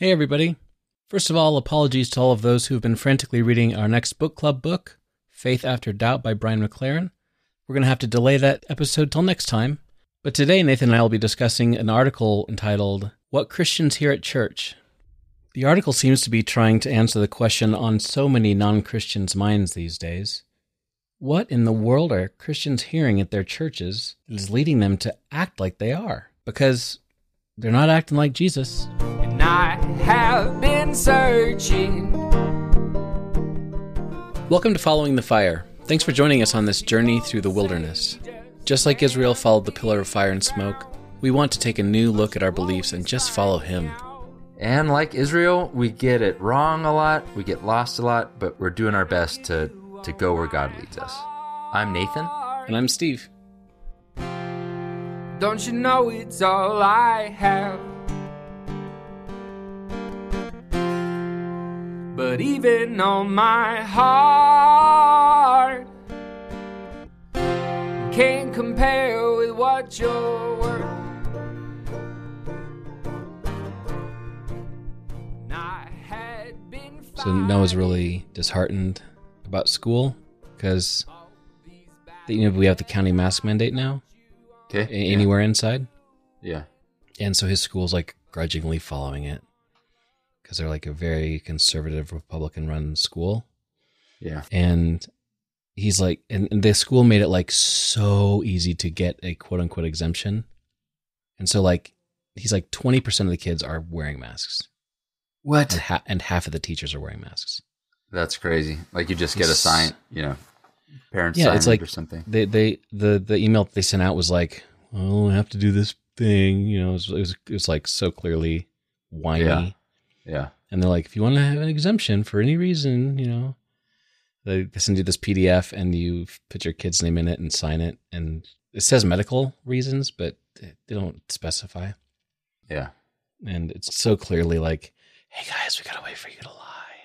Hey, everybody. First of all, apologies to all of those who've been frantically reading our next book club book, Faith After Doubt by Brian McLaren. We're going to have to delay that episode till next time. But today, Nathan and I will be discussing an article entitled, What Christians Hear at Church. The article seems to be trying to answer the question on so many non Christians' minds these days What in the world are Christians hearing at their churches that is leading them to act like they are? Because they're not acting like Jesus. And I have been searching. Welcome to Following the Fire. Thanks for joining us on this journey through the wilderness. Just like Israel followed the pillar of fire and smoke, we want to take a new look at our beliefs and just follow Him. And like Israel, we get it wrong a lot, we get lost a lot, but we're doing our best to, to go where God leads us. I'm Nathan. And I'm Steve. Don't you know it's all I have? But even on my heart can't compare with what you're worth. And I had So Noah's really disheartened about school because you know we have the county mask mandate now Okay. a- anywhere inside, Yeah. and so his school's like grudgingly following it because they're like a very conservative Republican-run school. Yeah. and he's like and, and the school made it like so easy to get a quote unquote exemption and so like he's like 20% of the kids are wearing masks and, What? ha- and half of the teachers are wearing masks That's crazy. Like you just get a sign, you know, parents Yeah, sign it's like- or something. they they the the email they sent out was like oh i have to do this thing you know it was, it was, it was like so clearly whiny Yeah. Yeah. and they're like if you want to have an exemption for any reason you know they send you this pdf and you put your kid's name in it and sign it and it says medical reasons but they don't specify Yeah. and it's so clearly like hey guys we gotta wait for you to lie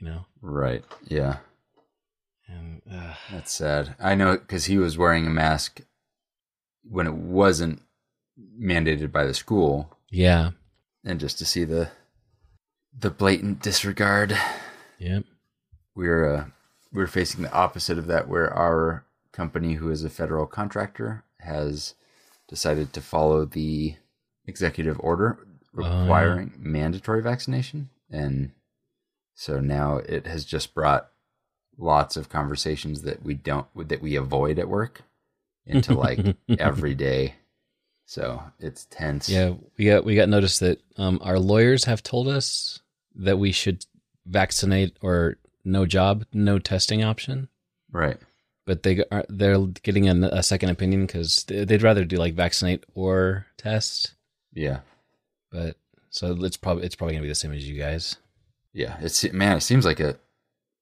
you know Right. Yeah. and uh, That's sad. I know because he was wearing a mask when it wasn't mandated by the school, yeah and just to see the the blatant disregard, Yep. we're uh, we're facing the opposite of that, where our company, who is a federal contractor, has decided to follow the executive order yeah. requiring mandatory vaccination, and so now it has just brought lots of conversations that we don't that we avoid at work into like every day. So it's tense. Yeah, we got we got notice that um, our lawyers have told us that we should vaccinate or no job, no testing option. Right. But they are they're getting a, a second opinion because they'd rather do like vaccinate or test. Yeah. But so it's probably it's probably gonna be the same as you guys. Yeah. It's man. It seems like a,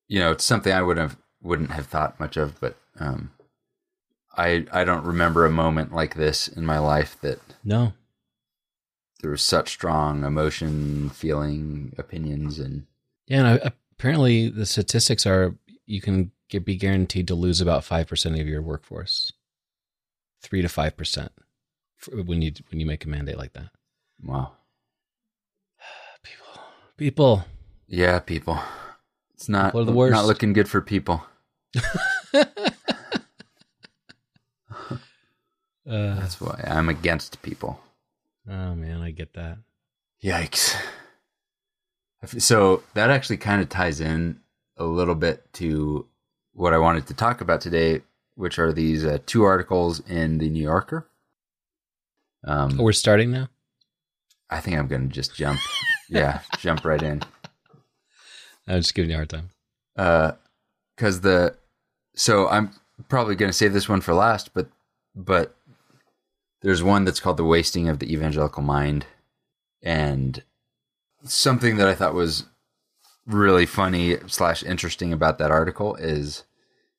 you know, it's something I would have wouldn't have thought much of, but um, I I don't remember a moment like this in my life that No, there was such strong emotion, feeling, opinions, and yeah. And apparently the statistics are you can get, be guaranteed to lose about five percent of your workforce, three to five percent when you when you make a mandate like that. wow. People, people. Yeah, people. It's not People not looking good for people. Uh, That's why I'm against people. Oh man, I get that. Yikes. So that actually kind of ties in a little bit to what I wanted to talk about today, which are these uh, two articles in the New Yorker. Um, Oh, we're starting now. I think I'm going to just jump. yeah, jump right in. I'm just giving you a hard time. because the so I'm probably going to save this one for last, but but there's one that's called the wasting of the evangelical mind, and something that I thought was really funny slash interesting about that article is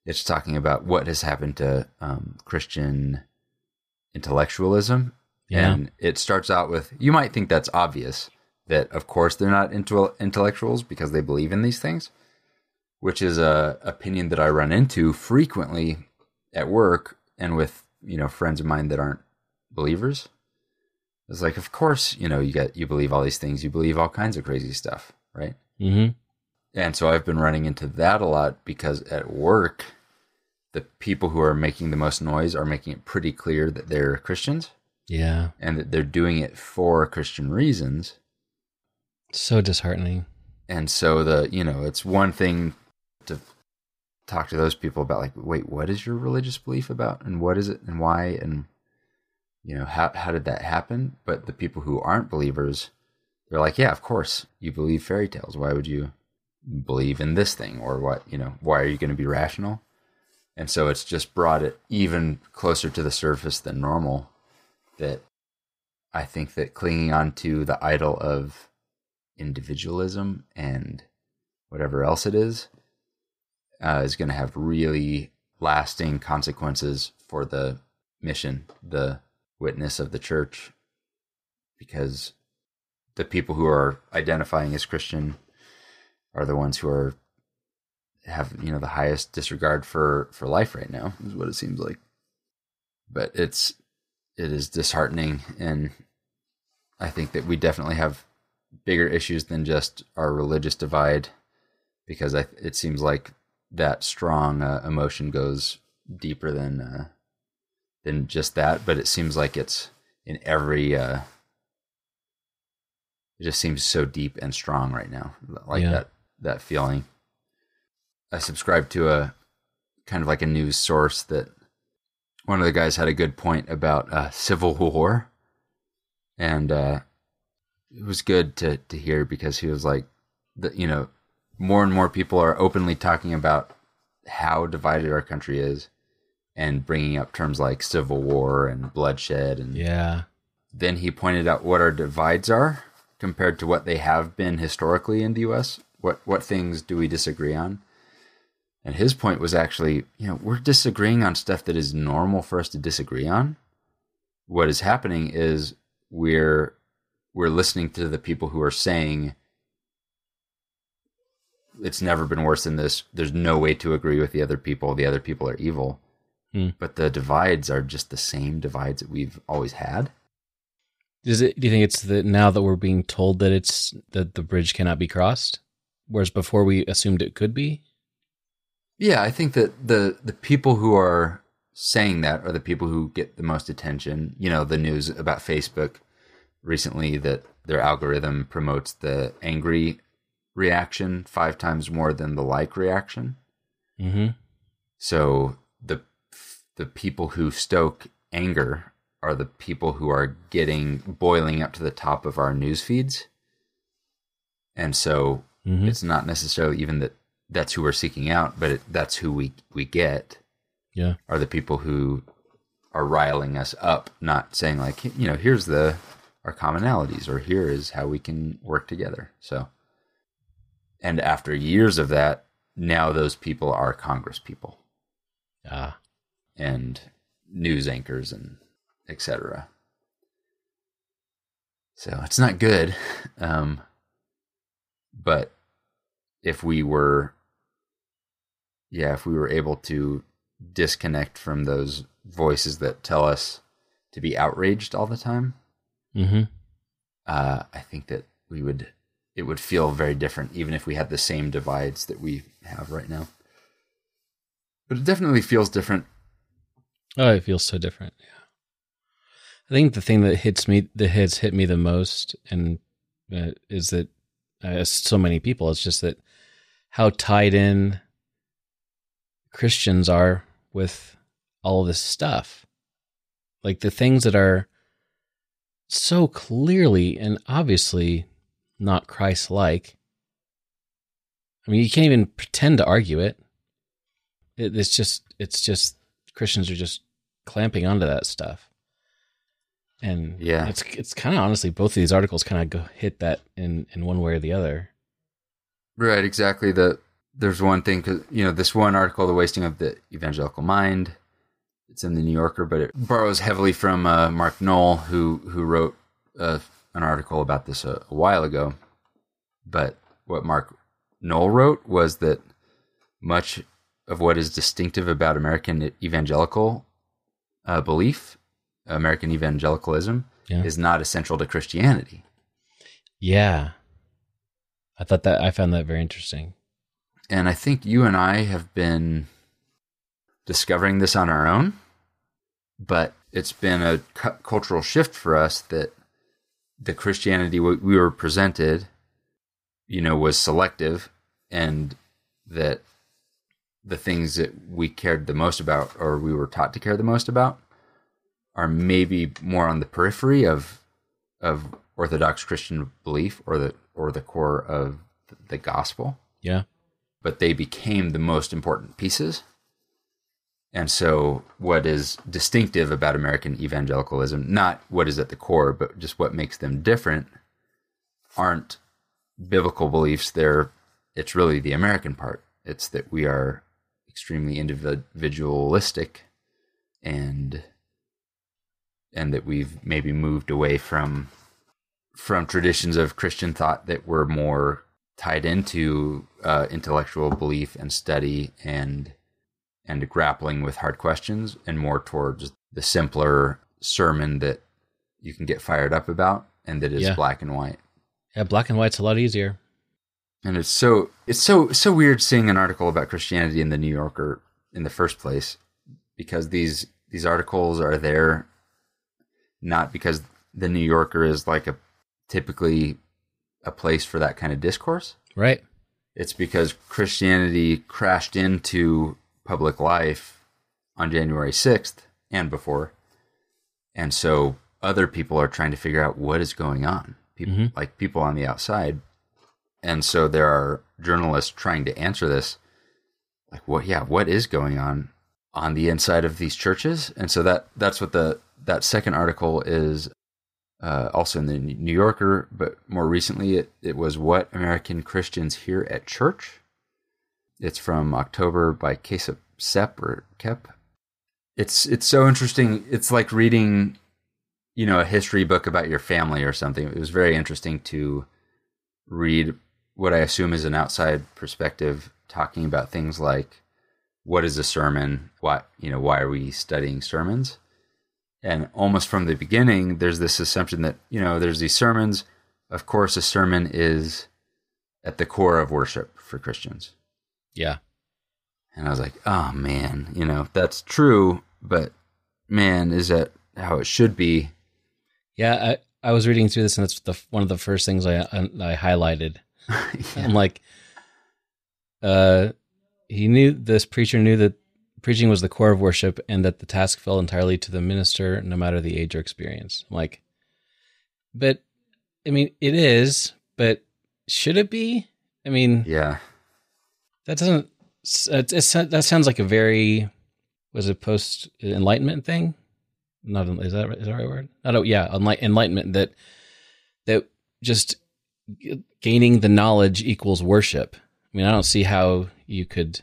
it's talking about what has happened to um, Christian intellectualism, Yeah. and it starts out with you might think that's obvious that of course they're not into intellectuals because they believe in these things which is a opinion that I run into frequently at work and with you know friends of mine that aren't believers. It's like, of course, you know, you get you believe all these things, you believe all kinds of crazy stuff, right? Mm-hmm. And so I've been running into that a lot because at work, the people who are making the most noise are making it pretty clear that they're Christians Yeah. and that they're doing it for Christian reasons. So disheartening. And so the, you know, it's one thing to talk to those people about like, wait, what is your religious belief about and what is it and why and you know, how how did that happen? But the people who aren't believers, they're like, yeah, of course, you believe fairy tales. Why would you believe in this thing or what, you know, why are you going to be rational? And so it's just brought it even closer to the surface than normal that I think that clinging on to the idol of individualism and whatever else it is uh, is going to have really lasting consequences for the mission, the witness of the church, because the people who are identifying as Christian are the ones who are have you know the highest disregard for for life right now is what it seems like. But it's it is disheartening. And i think that we definitely have bigger issues than just our religious divide because I, it seems like that strong uh, emotion goes deeper than uh, than just that but it seems like it's in every uh, it just seems so deep and strong right now like Yeah. that that feeling. I subscribe to a kind of like a news source that one of the guys had a good point about uh, civil war. And uh, it was good to to hear because he was like that you know more and more people are openly talking about how divided our country is and bringing up terms like civil war and bloodshed and Yeah. then he pointed out what our divides are compared to what they have been historically in the US. What what things do we disagree on? And his point was actually, you know, we're disagreeing on stuff that is normal for us to disagree on. What is happening is we're we're listening to the people who are saying it's never been worse than this. There's no way to agree with the other people. The other people are evil. Hmm. But the divides are just the same divides that we've always had. Is it? Do you think it's that now that we're being told that it's that the bridge cannot be crossed, whereas before we assumed it could be? Yeah, I think that the the people who are saying that are the people who get the most attention. You know, the news about Facebook recently that their algorithm promotes the angry reaction five times more than the like reaction. Mm-hmm. So the people who stoke anger are the people who are getting boiling up to the top of our news feeds. And so Mhm. it's not necessarily even that that's who we're seeking out, but it, that's who we we get Yeah. are the people who are riling us up, not saying like you know here's the our commonalities or here is how we can work together. So, and after years of that, now those people are Congress people Ah. And news anchors and etc. So it's not good. Um, but if we were, yeah, if we were able to disconnect from those voices that tell us to be outraged all the time, Mm-hmm. uh, I think that we would, it would feel very different, even if we had the same divides that we have right now. But it definitely feels different Oh, it feels so different. Yeah. I think the thing that hits me, that hits hit me the most, and uh, is that uh, as so many people, it's just that how tied in Christians are with all this stuff, like the things that are so clearly and obviously not Christ-like. I mean, you can't even pretend to argue it. it it's just, it's just Christians are just clamping onto that stuff. And Yeah. it's it's kind of honestly both of these articles kind of go hit that in in one way or the other. Right, exactly. The there's one thing because you know this one article, "The Wasting of the Evangelical Mind." It's in the New Yorker, but it borrows heavily from uh, Mark Noll, who who wrote uh, an article about this a, a while ago. But what Mark Noll wrote was that much of what is distinctive about American evangelical uh, belief, American evangelicalism, Yeah. is not essential to Christianity. Yeah. I thought that I found that very interesting. And I think you and I have been discovering this on our own, but it's been a cu- cultural shift for us that the Christianity we we were presented, you know, was selective and that the things that we cared the most about or we were taught to care the most about are maybe more on the periphery of of orthodox Christian belief or the or the core of the gospel Yeah. but they became the most important pieces. And so, what is distinctive about American evangelicalism, not what is at the core, but just what makes them different, aren't biblical beliefs. They're, it's really the American part. It's that we are extremely individualistic and and that we've maybe moved away from from traditions of Christian thought that were more tied into uh, intellectual belief and study and and grappling with hard questions and more towards the simpler sermon that you can get fired up about and that is Yeah. black and white. Yeah, black and white's a lot easier. And it's so it's so so weird seeing an article about Christianity in the New Yorker in the first place because these these articles are there not because the New Yorker is like a typically a place for that kind of discourse. Right. It's because Christianity crashed into public life on January 6th and before. And so other people are trying to figure out what is going on. People Mhm. like people on the outside. And so there are journalists trying to answer this like what yeah, what is going on on the inside of these churches? And so that that's what the that second article is uh, also in the New Yorker, but more recently it, it was What American Christians Hear at Church. It's from October by Kesep Sep or Kep. It's it's so interesting. It's like reading, you know, a history book about your family or something. It was very interesting to read what I assume is an outside perspective talking about things like what is a sermon? Why you know, why are we studying sermons? and almost from the beginning there's this assumption that you know there's these sermons of course a sermon is at the core of worship for christians Yeah. and i was like oh man you know that's true but man is that how it should be Yeah. I, I was reading through this, and that's the one of the first things I I, I highlighted. I'm like, uh, he knew this preacher knew that preaching was the core of worship, and that the task fell entirely to the minister, no matter the age or experience. I'm like, but I mean, it is, but should it be? I mean, yeah that doesn't. It, it, that sounds like a very was it post enlightenment thing? Not is that is that the right word? Not yeah, enlightenment that that just gaining the knowledge equals worship. I mean, I don't see how you could.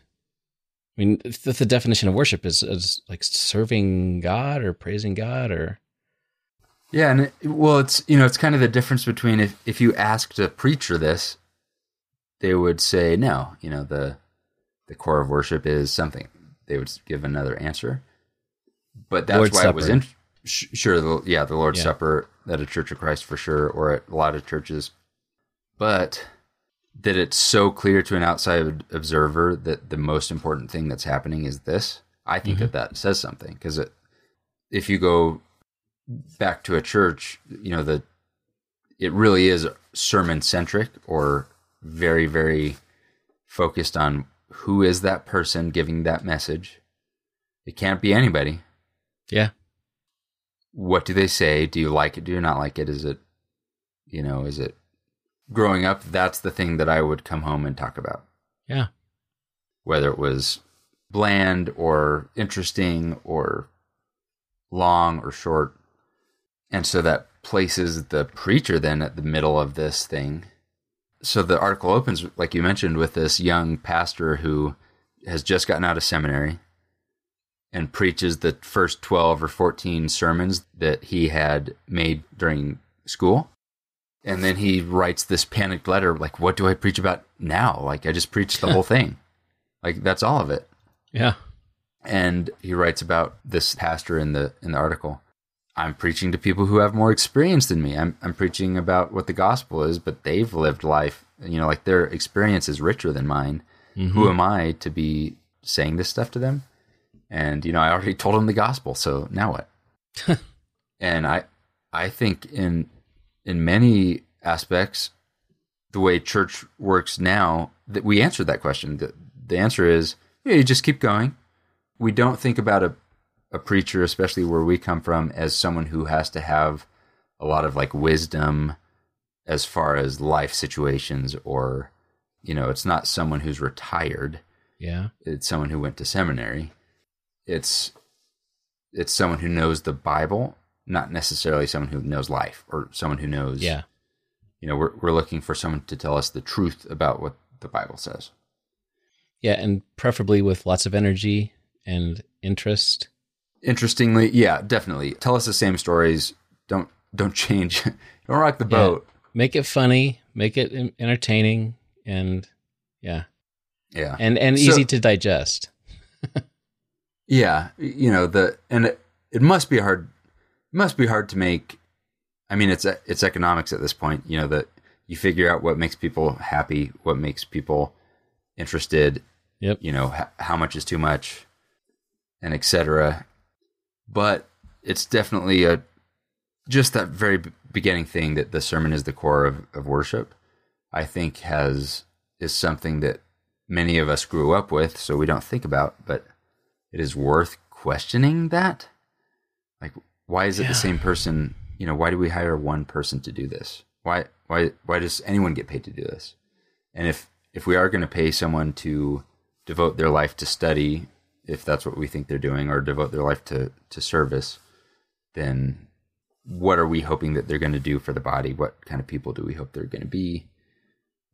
I mean, if the definition of worship is, is like serving God or praising God or yeah and it, well it's you know it's kind of the difference between if, if you asked a preacher this they would say no you know the the core of worship is something they would give another answer but that's Lord's why it was in sh- sure the, yeah the lord's Yeah. supper at a church of christ for sure or at a lot of churches but that it's so clear to an outside observer that the most important thing that's happening is this i think mm-hmm. that that says something because if you go back to a church you know the it really is sermon centric or very very focused on who is that person giving that message. It can't be anybody. Yeah, what do they say? Do you like it? Do you not like it? Is it you know is it growing up that's the thing that i would come home and talk about. Yeah, whether it was bland or interesting or long or short. And so that places the preacher then at the middle of this thing. So the article opens like you mentioned with this young pastor who has just gotten out of seminary and preaches the first 12 or 14 sermons that he had made during school and then he writes this panicked letter like what do i preach about now like i just preached the whole thing like that's all of it yeah, and he writes about this pastor in the in the article I'm preaching to people who have more experience than me. I'm I'm preaching about what the gospel is, but they've lived life. You know, like their experience is richer than mine. Mm-hmm. Who am I to be saying this stuff to them? And you know, I already told them the gospel, so now what? and I I think in in many aspects, the way church works now, that we answered that question. The, the answer is yeah, you just keep going. We don't think about a a preacher, especially where we come from, as someone who has to have a lot of like wisdom as far as life situations or you know, it's not someone who's retired. Yeah. It's someone who went to seminary. It's it's someone who knows the Bible, not necessarily someone who knows life or someone who knows Yeah. you know, we're we're looking for someone to tell us the truth about what the Bible says. Yeah. And preferably with lots of energy and interest. Interestingly, yeah, definitely. Tell us the same stories. Don't don't change. don't rock the Yeah. boat. Make it funny, make it entertaining, and yeah, Yeah. and and So- easy to digest. Yeah, you know the and it, it must be hard. Must be hard to make. I mean, it's it's economics at this point. You know that you figure out what makes people happy, what makes people interested. Yep. You know h- how much is too much, and etc. But it's definitely a just that very b- beginning thing that the sermon is the core of, of worship. I think has is something that many of us grew up with, so we don't think about, but it is worth questioning that. Like, why is it Yeah. the same person? You know, why do we hire one person to do this? Why, why, why does anyone get paid to do this? And if if we are going to pay someone to devote their life to study, if that's what we think they're doing, or devote their life to to service, then what are we hoping that they're going to do for the body? What kind of people do we hope they're going to be?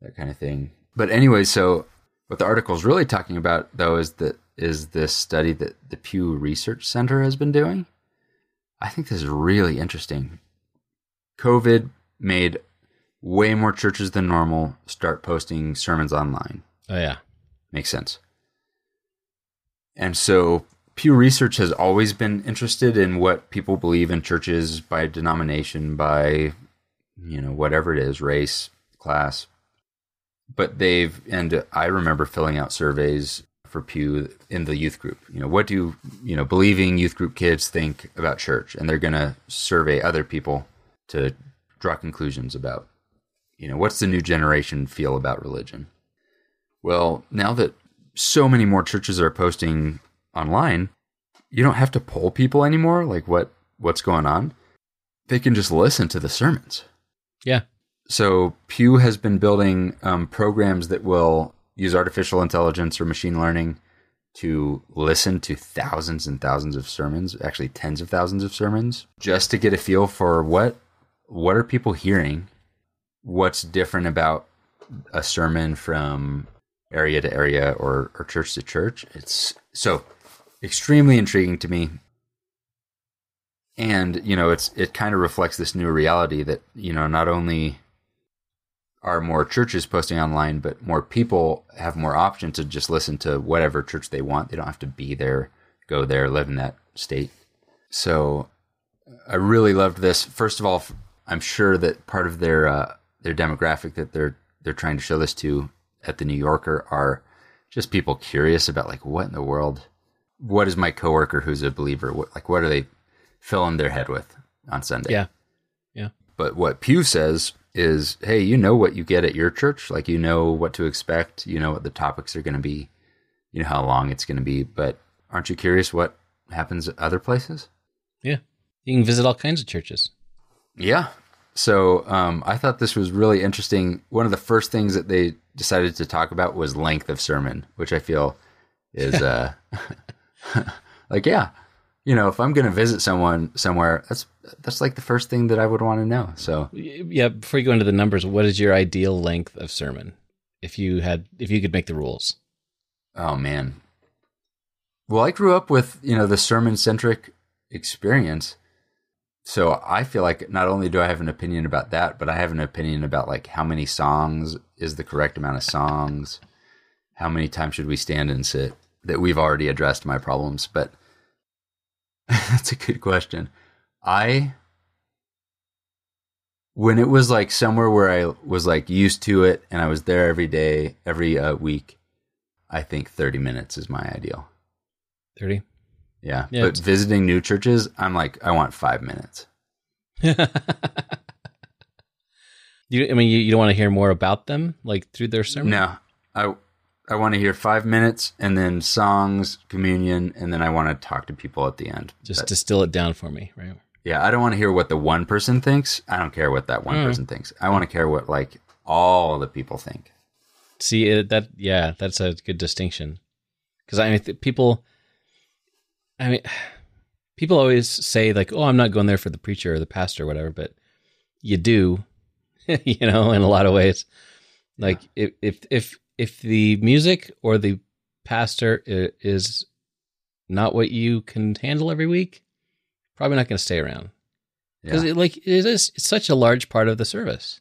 That kind of thing. But anyway, so what the article is really talking about, though, is that is this study that the Pew Research Center has been doing. I think this is really interesting. COVID made way more churches than normal start posting sermons online. Oh yeah, Makes sense. And so Pew Research has always been interested in what people believe in churches by denomination, by, you know, whatever it is, race, class. But they've, and I remember filling out surveys for Pew in the youth group. You know, what do, you know, believing youth group kids think about church? And they're going to survey other people to draw conclusions about, you know, what's the new generation feel about religion? Well, now that so many more churches are posting online, you don't have to poll people anymore like what what's going on. They can just listen to the sermons. yeah, So Pew has been building um, programs that will use artificial intelligence or machine learning to listen to thousands and thousands of sermons, actually tens of thousands of sermons, just to get a feel for what what are people hearing, what's different about a sermon from area to area or, or church to church. It's so extremely intriguing to me. And, you know, it's it kind of reflects this new reality that, you know, not only are more churches posting online, but more people have more option to just listen to whatever church they want. They don't have to be there, go there, live in that state. So I really loved this. First of all, I'm sure that part of their uh, their demographic that they're they're trying to show this to at the New Yorker are just people curious about like what in the world, what is my coworker who's a believer, what like what are they filling their head with on Sunday? yeah, yeah. But what Pew says is, hey, you know what you get at your church. Like, you know what to expect. You know what the topics are going to be. You know how long it's going to be. But aren't you curious what happens at other places? yeah. You can visit all kinds of churches. Yeah. So um, I thought this was really interesting. One of the first things that they decided to talk about was length of sermon, which I feel is uh, like, yeah, you know, if I'm going to visit someone somewhere, that's that's like the first thing that I would want to know. So Yeah. Before you go into the numbers, what is your ideal length of sermon? If you had, if you could make the rules. Oh man. Well, I grew up with, you know, the sermon centric experience. So I feel like not only do I have an opinion about that, but I have an opinion about like how many songs is the correct amount of songs, how many times should we stand and sit. That we've already addressed my problems, but that's a good question. I when it was like somewhere where I was like used to it and I was there every day, every uh, week, I think 30 minutes is my ideal. 30. Yeah. Yeah, but visiting new churches, I'm like, I want five minutes. you, I mean, you, you don't want to hear more about them, like through their sermon? No, I I want to hear five minutes and then songs, communion, and then I want to talk to people at the end. Just But, distill it down for me, right? Yeah, I don't want to hear what the one person thinks. I don't care what that one Mm. person thinks. I want to care what like all the people think. See it, that? Yeah, that's a good distinction. Because I mean, th- people. I mean, people always say like, "Oh, I'm not going there for the preacher or the pastor or whatever," but you do, you know, in a lot of ways. Like if if if if the music or the pastor is not what you can handle every week, probably not going to stay around because Yeah. it like it is it's such a large part of the service.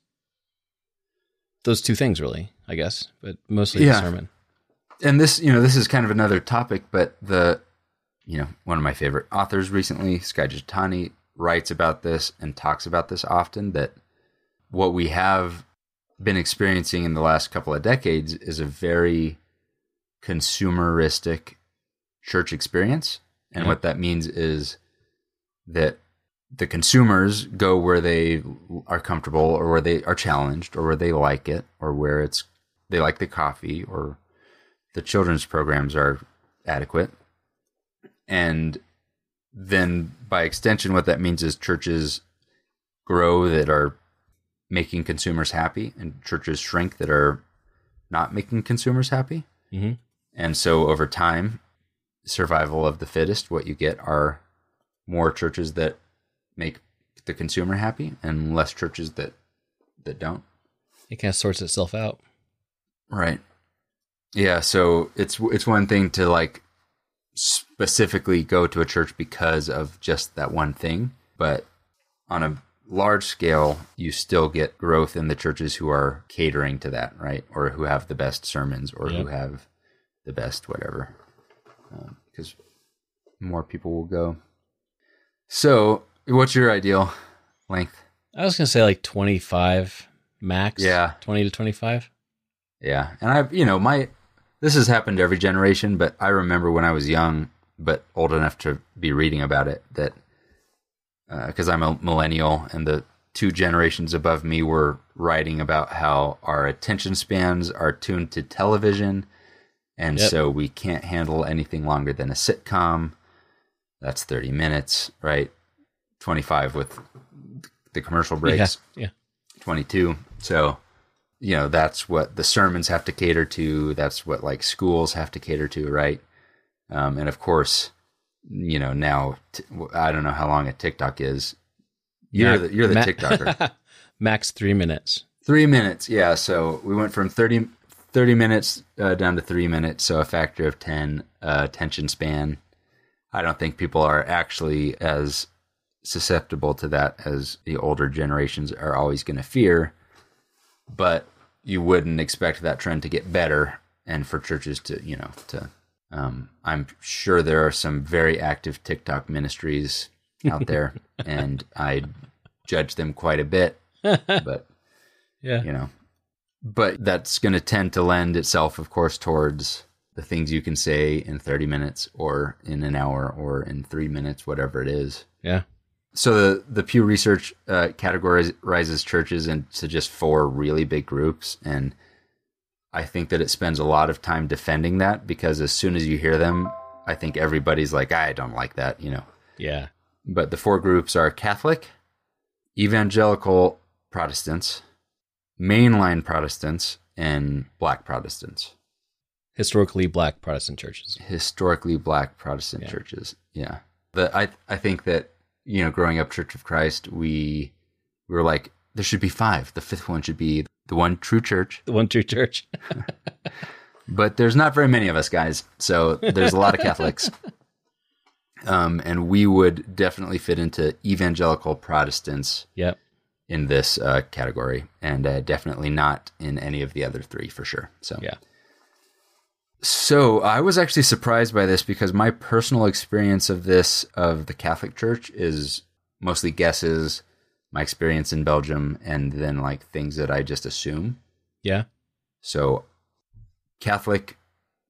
Those two things, really, I guess, but mostly Yeah. the sermon. and this you know this is kind of another topic but the you know one of my favorite authors recently Skye Jethani, writes about this and talks about this often that what we have been experiencing in the last couple of decades is a very consumeristic church experience and Yeah. what that means is that the consumers go where they are comfortable or where they are challenged or where they like it or where it's they like the coffee or the children's programs are adequate. And then by extension, what that means is churches grow that are making consumers happy and churches shrink that are not making consumers happy. hmm And so over time, survival of the fittest, what you get are more churches that make the consumer happy and less churches that that don't. It kind of sorts itself out. Right. Yeah, so it's it's one thing to like specifically go to a church because of just that one thing, but on a large scale, you still get growth in the churches who are catering to that, right? Or who have the best sermons or who have the best whatever. Um, because more people will go. So, what's your ideal length? I was gonna say like twenty five max. Yeah. twenty to twenty five. Yeah, and I've you know my this has happened to every generation, but I remember when I was young, but old enough to be reading about it that uh, because I'm a millennial and the two generations above me were writing about how our attention spans are tuned to television, and Yep. so we can't handle anything longer than a sitcom. That's thirty minutes, right? Twenty five with the commercial breaks. Yeah, yeah. 22. So, you know, that's what the sermons have to cater to. That's what like schools have to cater to, right? Um, and of course, you know, now t- I don't know how long a TikTok is. You're Mac- the you're the Ma- TikToker. max three minutes. three minutes, yeah. So we went from 30, 30 minutes uh, down to three minutes, so a factor of ten uh, attention span. I don't think people are actually as susceptible to that as the older generations are always going to fear. But you wouldn't expect that trend to get better, and for churches to, you know, to. Um, I'm sure there are some very active TikTok ministries out there, and I judge them quite a bit. But Yeah, you know but that's going to tend to lend itself of course towards the things you can say in 30 minutes or in an hour or in 3 minutes whatever it is yeah. so the the Pew Research uh, categorizes churches into just four really big groups, and I think that it spends a lot of time defending that because as soon as you hear them, I think everybody's like, I don't like that, you know. Yeah. But the four groups are Catholic, Evangelical Protestants, Mainline Protestants, and Black Protestants. Historically black Protestant churches. historically black Protestant Yeah. churches. Yeah. The I I think that, you know, growing up Church of Christ, we we were like, there should be five. The fifth one should be the one true church. The one true church. But there's not very many of us guys. So there's a lot of Catholics. Um, and we would definitely fit into evangelical Protestants yep. in this uh, category, and uh, definitely not in any of the other three for sure. So Yeah. So I was actually surprised by this because my personal experience of this of the Catholic Church is mostly guesses, my experience in Belgium, and then like things that I just assume. Yeah. So, Catholic,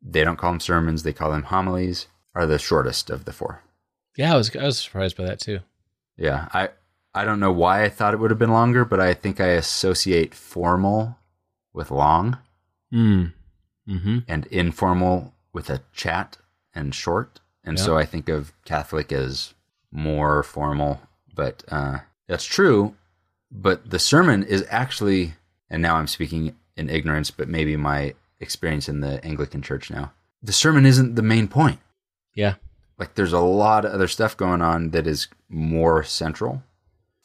they don't call them sermons; they call them homilies. Are the shortest of the four. Yeah, I was I was surprised by that too. Yeah, I I don't know why I thought it would have been longer, but I think I associate formal with long Mm. Mm-hmm. and informal with a chat and short. And Yeah. so I think of Catholic as more formal, but uh, that's true. But the sermon is actually, and now I'm speaking in ignorance, but maybe my experience in the Anglican church now. The sermon isn't the main point. Yeah. Like there's a lot of other stuff going on that is more central,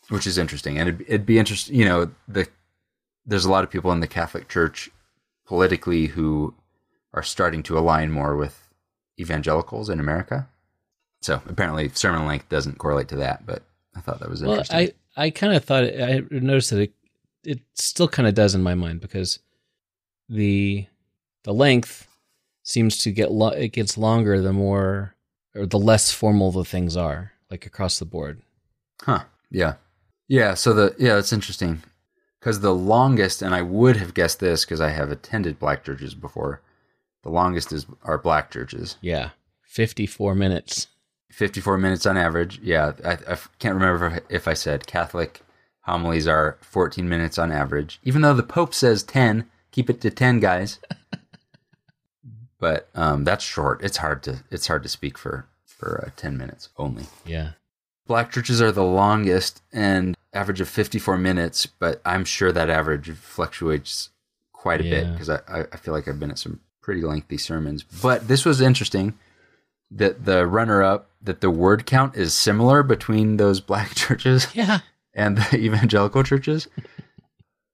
which is interesting. And it'd, it'd be interesting, you know, the there's a lot of people in the Catholic Church politically who are starting to align more with evangelicals in America. So apparently, sermon length doesn't correlate to that, but I thought that was Well, interesting. I I kind of thought I noticed that it it still kind of does in my mind because the the length seems to get lo- it gets longer the more or the less formal the things are like across the board. Huh. Yeah. Yeah. So the yeah, it's interesting because the longest, and I would have guessed this because I have attended black churches before. The longest is are black churches, Yeah, fifty four minutes. fifty four minutes on average. Yeah, I, I can't remember if, if I said Catholic homilies are fourteen minutes on average, even though the Pope says ten. Keep it to ten, guys. but um, that's short. It's hard to it's hard to speak for for uh, ten minutes only. Yeah, Black churches are the longest and average of 54 minutes, but I'm sure that average fluctuates quite a bit because I, I I feel like I've been at some pretty lengthy sermons. But this was interesting that the runner up, that the word count is similar between those black churches yeah, and the evangelical churches.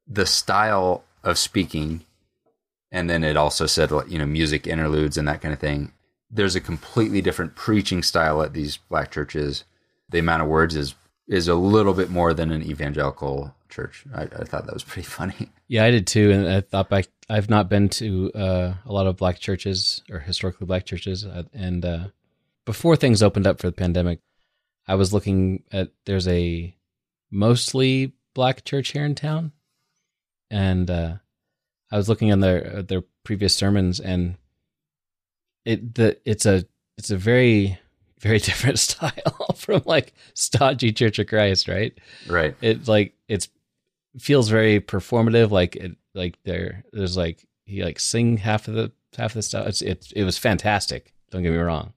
the style of speaking, and then it also said, you know, music interludes and that kind of thing. There's a completely different preaching style at these black churches. The amount of words is is a little bit more than an evangelical church. I, I thought that was pretty funny. yeah. I did too, and I thought back. I've not been to uh, a lot of black churches or historically black churches, uh, and uh, before things opened up for the pandemic, I was looking at there's a mostly black church here in town, and uh, I was looking on their their previous sermons, and it the it's a it's a very very different style from like stodgy Church of Christ, right? Right. It like it's feels very performative, like it like there there's like he like sing half of the half of the stuff. It's it it was fantastic. Don't get me wrong,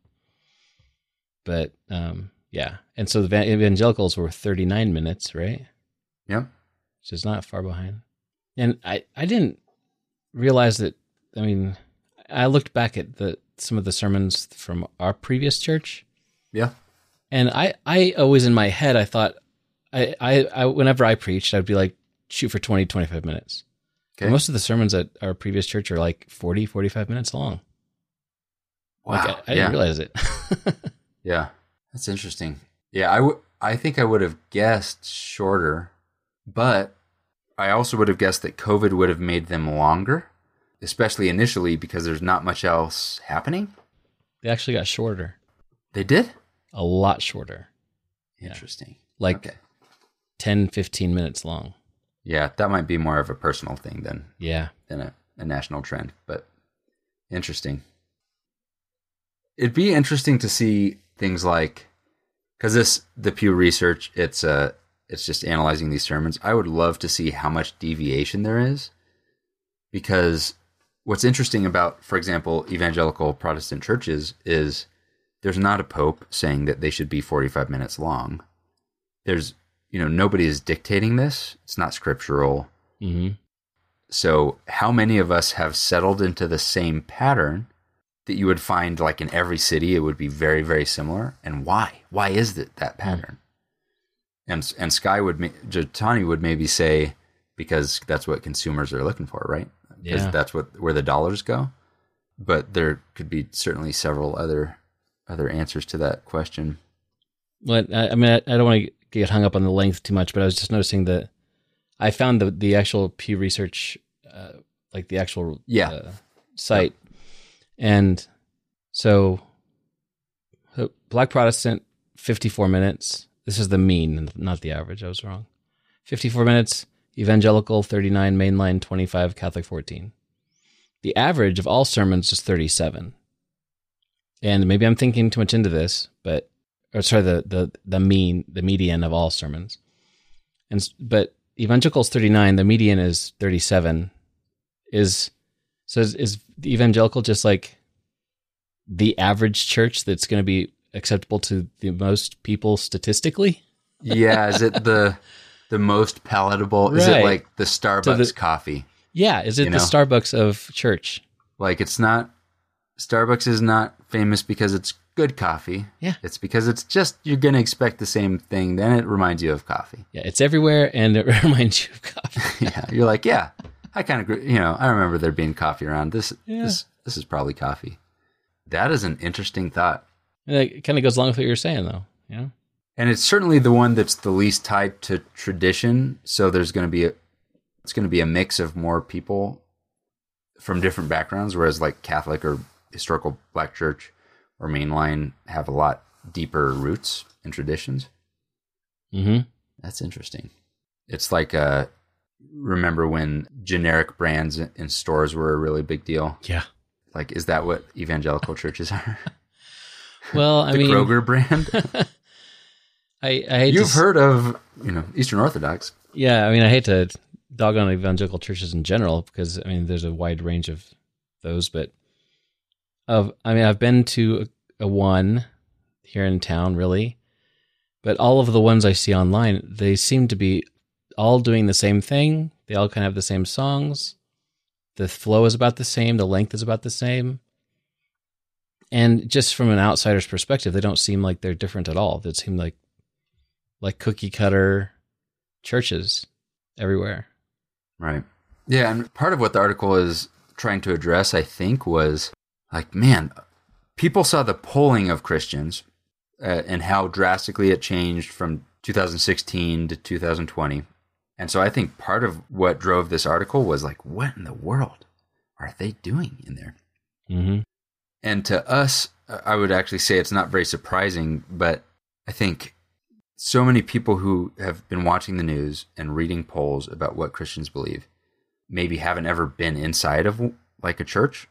but um yeah, and so the evangelicals were 39 minutes, right? Yeah, which is not far behind. And I, I didn't realize that. I mean, I looked back at the some of the sermons from our previous church, Yeah. and I, I always in my head I thought, I, I, I whenever I preached, I'd be like, shoot for 20, 25 minutes. Okay. Most of the sermons at our previous church are like 40, 45 minutes long. Wow. Like, I, I yeah. didn't realize it. Yeah, that's interesting. Yeah, I. I think I would have guessed shorter, but I also would have guessed that COVID would have made them longer, especially initially because there's not much else happening. they actually got shorter, They did. A lot shorter, Interesting. like Okay. 10, 15 minutes long. Yeah, that might be more of a personal thing than Yeah. than a, a national trend, but interesting. It'd be interesting to see things like because this the Pew Research it's uh it's just analyzing these sermons. I would love to see how much deviation there is because what's interesting about, for example, evangelical Protestant churches is there's not a pope saying that they should be 45 minutes long. There's you know nobody is dictating this. It's not scriptural. hmm So, how many of us have settled into the same pattern that you would find like in every city? It would be very, very similar. And why? Why is it that pattern? And and Skye would, Jethani would maybe say because that's what consumers are looking for, right? Because Yeah. that's what where the dollars go. But there could be certainly several other other answers to that question. But I, I mean, I, I don't want to get hung up on the length too much, but I was just noticing that I found the the actual Pew Research, uh, like the actual Yeah. uh, site, and so Black Protestant fifty four minutes, this is the mean, not the average. I was wrong. 54 minutes, evangelical 39, mainline 25, Catholic 14. The average of all sermons is 37. And maybe I'm thinking too much into this, but or sorry, the the the mean, the median of all sermons. And but evangelicals 39, the median is 37. Is so is, is the evangelical just like the average church that's going to be acceptable to the most people statistically? Yeah, is it the the most palatable? Is it like the Starbucks the- coffee? Yeah, is it the know? Starbucks of church? Like it's not Starbucks is not famous because it's good coffee. Yeah. It's because it's just you're gonna expect the same thing, then it reminds you of coffee. Yeah, it's everywhere and it reminds you of coffee. yeah. You're like, yeah, I kind of you know, I remember there being coffee around. This Yeah. this this is probably coffee. That is an interesting thought. And it kind of goes along with what you're saying, though. Yeah. And it's certainly the one that's the least tied to tradition. So there's going to be a, it's going to be a mix of more people from different backgrounds, whereas like Catholic or historical Black Church or mainline have a lot deeper roots and traditions. Mm-hmm. That's interesting. It's like uh remember when generic brands in stores were a really big deal? Yeah. Like, is that what evangelical churches are? Well, I the mean, Kroger brand. I, I hate You've to, heard of, you know, Eastern Orthodox. Yeah, I mean, I hate to dog on evangelical churches in general because I mean, there's a wide range of those, but of I mean, I've been to a, a one here in town, really, but all of the ones I see online, they seem to be all doing the same thing. They all kind of have the same songs. The flow is about the same. The length is about the same. And just from an outsider's perspective, they don't seem like they're different at all. They seem like like cookie cutter churches everywhere. Right. Yeah, and part of what the article is trying to address, I think, was like, man, people saw the polling of Christians uh, and how drastically it changed from 2016 to 2020. And so I think part of what drove this article was like, what in the world are they doing in there? Mm-hmm. And to us, I would actually say it's not very surprising, but I think so many people who have been watching the news and reading polls about what Christians believe maybe haven't ever been inside of like a church.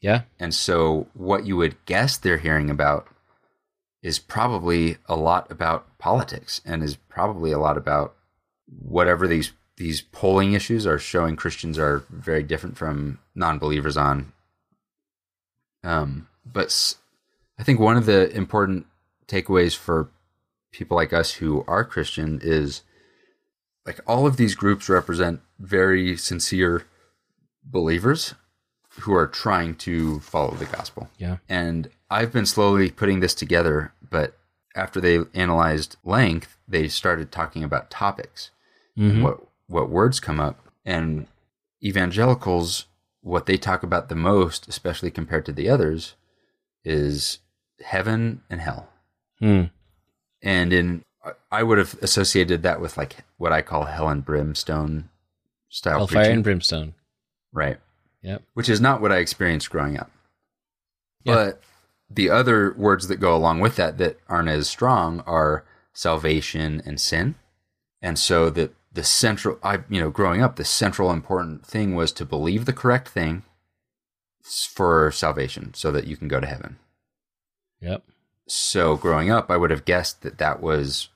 Yeah. And so what you would guess they're hearing about is probably a lot about politics and is probably a lot about whatever these these polling issues are showing Christians are very different from non-believers on. Um, but I think one of the important takeaways for people like us who are Christian is like all of these groups represent very sincere believers who are trying to follow the gospel. Yeah. And I've been slowly putting this together, but after they analyzed length, they started talking about topics Mm-hmm. what what words come up and evangelicals what they talk about the most especially compared to the others is heaven and hell Mm. and in i would have associated that with like what i call hell and brimstone style Hellfire preaching and brimstone. right Yep. which is not what i experienced growing up Yeah. but the other words that go along with that that aren't as strong are salvation and sin and so the the central i you know growing up the central important thing was to believe the correct thing for salvation so that you can go to heaven Yep. so growing up i would have guessed that that was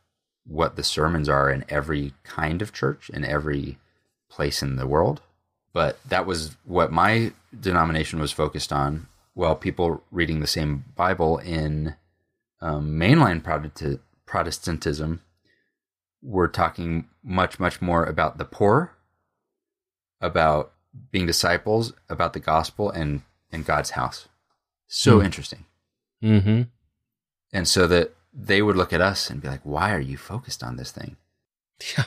what the sermons are in every kind of church in every place in the world but that was what my denomination was focused on while people reading the same bible in um, mainline protestantism were talking much much more about the poor about being disciples about the gospel and and god's house so Hmm. interesting Mm-hmm. and so that they would look at us and be like, "Why are you focused on this thing?" Yeah.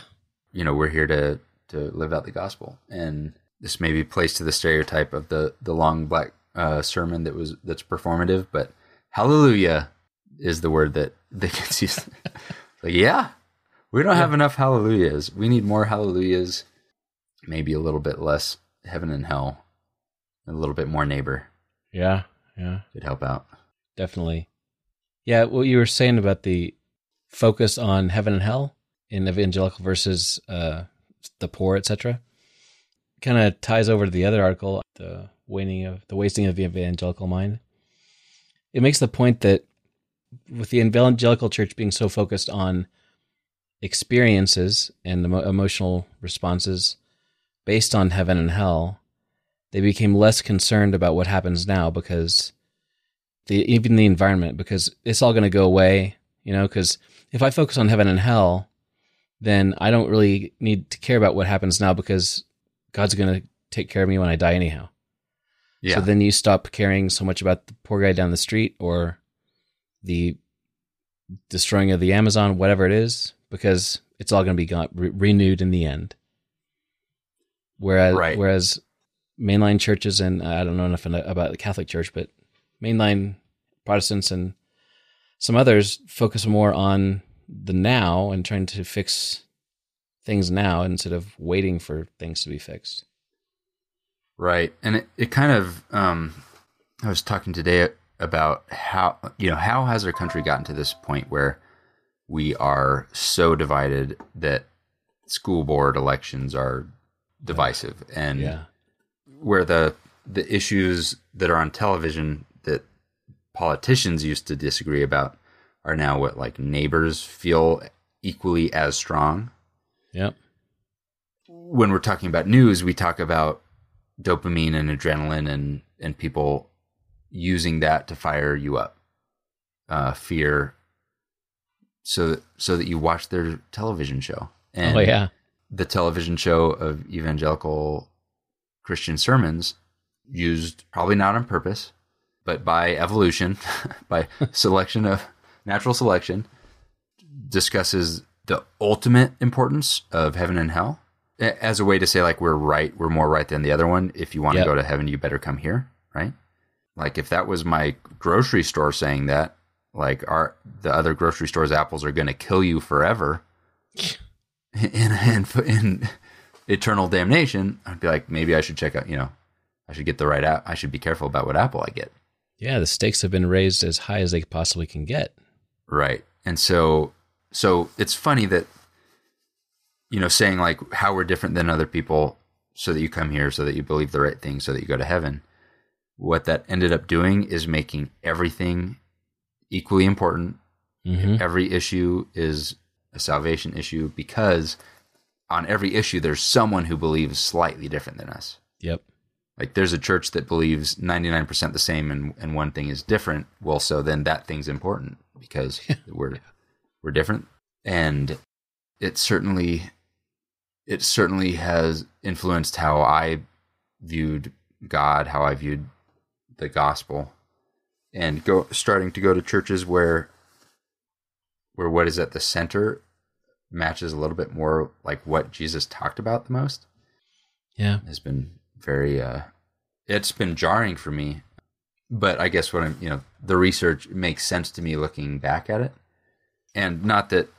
You know, we're here to to live out the gospel, and this maybe plays to the stereotype of the the long black uh, sermon that was that's performative, but hallelujah is the word that that gets used. like, yeah, we don't have enough hallelujahs. We need more hallelujahs. Maybe a little bit less heaven and hell, a little bit more neighbor Yeah. Yeah. could help out. Definitely. Yeah. What you were saying about the focus on heaven and hell in evangelical versus uh, the poor, etc. Kind of ties over to the other article, the waning of the wasting of the evangelical mind. It makes the point that with the evangelical church being so focused on experiences and emo- emotional responses based on heaven and hell, they became less concerned about what happens now because the even the environment because it's all going to go away, you know, because if I focus on heaven and hell, then I don't really need to care about what happens now because God's going to take care of me when I die anyhow. Yeah. So then you stop caring so much about the poor guy down the street or the destroying of the Amazon, whatever it is, because it's all going to be gone, re- renewed in the end. Whereas, Right. whereas mainline churches and I don't know enough about the Catholic Church, but mainline Protestants and some others focus more on the now and trying to fix things now instead of waiting for things to be fixed. Right. And it, it kind of, um, I was talking today about how, you know, how has our country gotten to this point where we are so divided that school board elections are divisive and Yeah. where the, the issues that are on television that politicians used to disagree about are now what like neighbors feel equally as strong Yep. when we're talking about news, we talk about dopamine and adrenaline and and people using that to fire you up, uh, fear, so so that you watch their television show. And oh yeah. the television show of evangelical Christian sermons used probably not on purpose, but by evolution, by selection of natural selection, discusses the ultimate importance of heaven and hell as a way to say like we're right, we're more right than the other one. If you want Yep. to go to heaven, you better come here, right? Like if that was my grocery store saying that, like our the other grocery stores apples are going to kill you forever in, in in eternal damnation, I'd be like maybe I should check out, you know, I should get the right app. I should be careful about what apple I get. Yeah, the stakes have been raised as high as they possibly can get. Right. And so so it's funny that you know saying like how we're different than other people so that you come here so that you believe the right thing so that you go to heaven. What that ended up doing is making everything equally important. hmm Every issue is a salvation issue because on every issue there's someone who believes slightly different than us. Yep. Like there's a church that believes 99% the same and, and one thing is different. Well, so then that thing's important because we're we're different. And it certainly it certainly has influenced how I viewed God, how I viewed the gospel. And go starting to go to churches where where what is at the center matches a little bit more like what Jesus talked about the most Yeah. has been very uh it's been jarring for me but i guess what i'm you know the research makes sense to me looking back at it and not that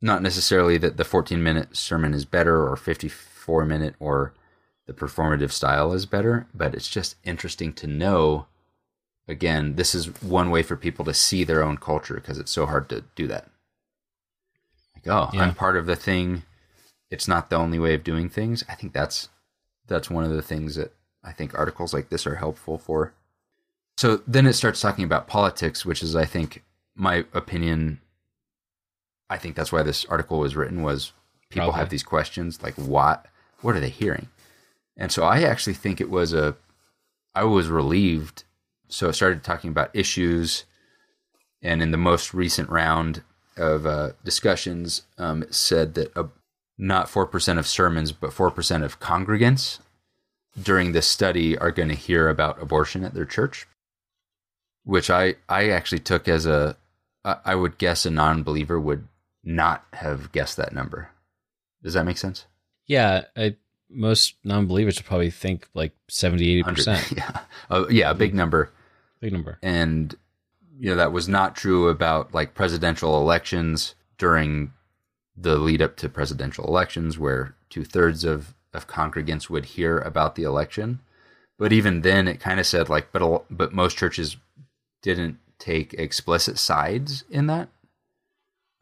not necessarily that the 14 minute sermon is better or 54 minute or the performative style is better but it's just interesting to know again this is one way for people to see their own culture because it's so hard to do that like oh Yeah. i'm part of the thing it's not the only way of doing things i think that's that's one of the things that I think articles like this are helpful for. So then it starts talking about politics, which is, I think, my opinion. I think that's why this article was written. Was people Probably. have these questions like, what, what are they hearing? And so I actually think it was a, I was relieved. So I started talking about issues, and in the most recent round of uh, discussions, um, it said that uh, not 4% of sermons, but 4% of congregants during this study are going to hear about abortion at their church, which I, I actually took as a I would guess a non believer would not have guessed that number. Does that make sense? Yeah. I, most non believers would probably think like 70, 80%. Yeah. Oh, yeah, a big number. Big number. and you know that was not true about like presidential elections during the lead up to presidential elections where two-thirds of of congregants would hear about the election but even then it kind of said like but a- but most churches didn't take explicit sides in that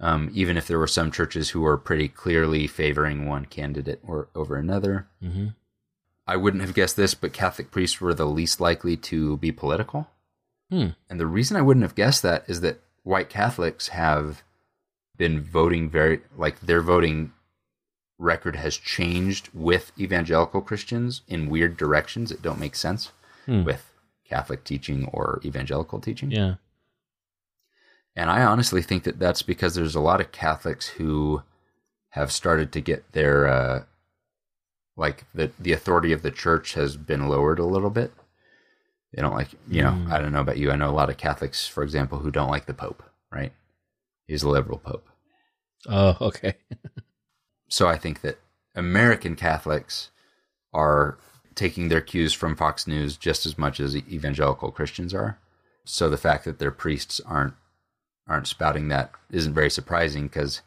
Um, even if there were some churches who were pretty clearly favoring one candidate or over another. Mm-hmm. I wouldn't have guessed this, but Catholic priests were the least likely to be political. Hmm. And the reason I wouldn't have guessed that is that white Catholics have been voting very, like their voting record has changed with evangelical Christians in weird directions that don't make sense Hmm. with Catholic teaching or evangelical teaching. Yeah. And I honestly think that that's because there's a lot of Catholics who have started to get their, uh, like the the authority of the church has been lowered a little bit. They don't like, you know, Mm. I don't know about you. I know a lot of Catholics, for example, who don't like the Pope. Right? He's a liberal Pope. Oh, okay. So I think that American Catholics are taking their cues from Fox News just as much as evangelical Christians are. So the fact that their priests aren't aren't spouting that isn't very surprising because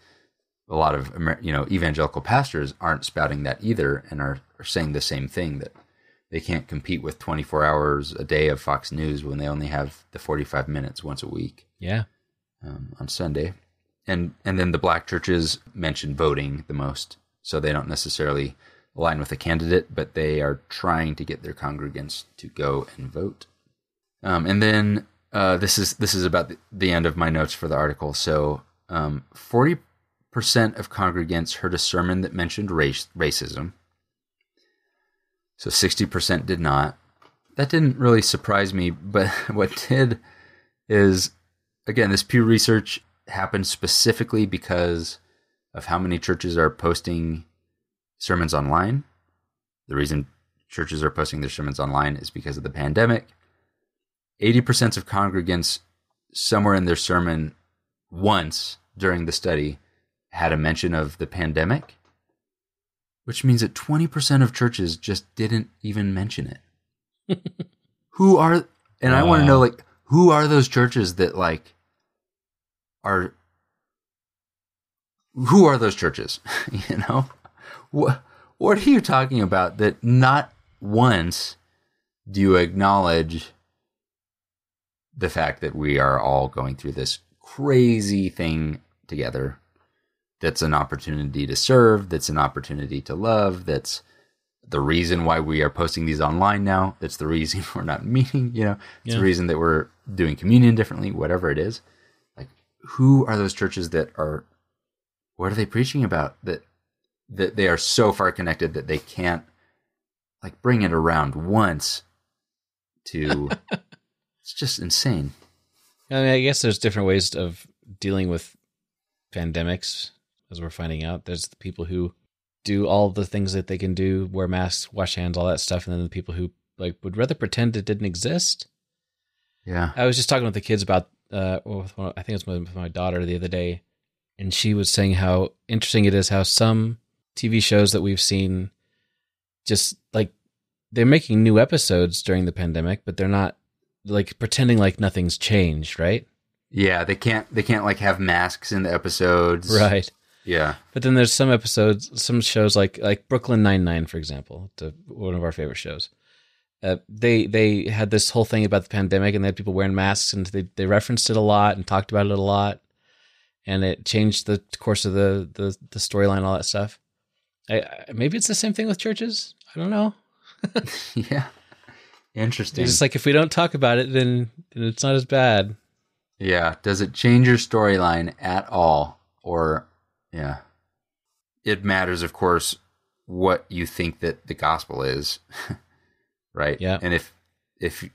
a lot of you know evangelical pastors aren't spouting that either and are, are saying the same thing that they can't compete with 24 hours a day of Fox News when they only have the 45 minutes once a week Yeah. um, on Sunday, and and then the black churches mention voting the most, so they don't necessarily align with a candidate, but they are trying to get their congregants to go and vote. Um, and then uh, this is this is about the, the end of my notes for the article. So um, forty percent of congregants heard a sermon that mentioned race racism. So sixty percent did not. That didn't really surprise me, but what did is again, this Pew research happened specifically because of how many churches are posting sermons online. The reason churches are posting their sermons online is because of the pandemic. 80% of congregants, somewhere in their sermon, once during the study, had a mention of the pandemic, which means that 20% of churches just didn't even mention it. Who are, and I want to know, like, who are those churches that, like, are who are those churches? You know? What what are you talking about that not once do you acknowledge the fact that we are all going through this crazy thing together. That's an opportunity to serve that's an opportunity to love that's the reason why we are posting these online now that's the reason we're not meeting you know? It's Yeah. the reason that we're doing communion differently whatever it is. Like who are those churches that are what are they preaching about that that they are so far connected that they can't like bring it around once to it's just insane I mean, I guess there's different ways of dealing with pandemics, as we're finding out. There's the people who do all the things that they can do, wear masks, wash hands, all that stuff, and then the people who like would rather pretend it didn't exist. yeah I was just talking with the kids about, uh, well, I think it was with my daughter the other day, and she was saying how interesting it is how some TV shows that we've seen just like they're making new episodes during the pandemic, but they're not like pretending like nothing's changed, right? yeah they can't they can't like have masks in the episodes Right. yeah But then there's some episodes, some shows like like Brooklyn Nine Nine, for example, to one of our favorite shows. Uh, they they had this whole thing about the pandemic, and they had people wearing masks, and they they referenced it a lot and talked about it a lot, and it changed the course of the the, the storyline, all that stuff. I, I, maybe it's the same thing with churches. I don't know. yeah interesting It's just like if we don't talk about it, then, then it's not as bad. Yeah. Does it change your storyline at all? Or, yeah. It matters, of course, what you think that the gospel is, right? Yeah. And if if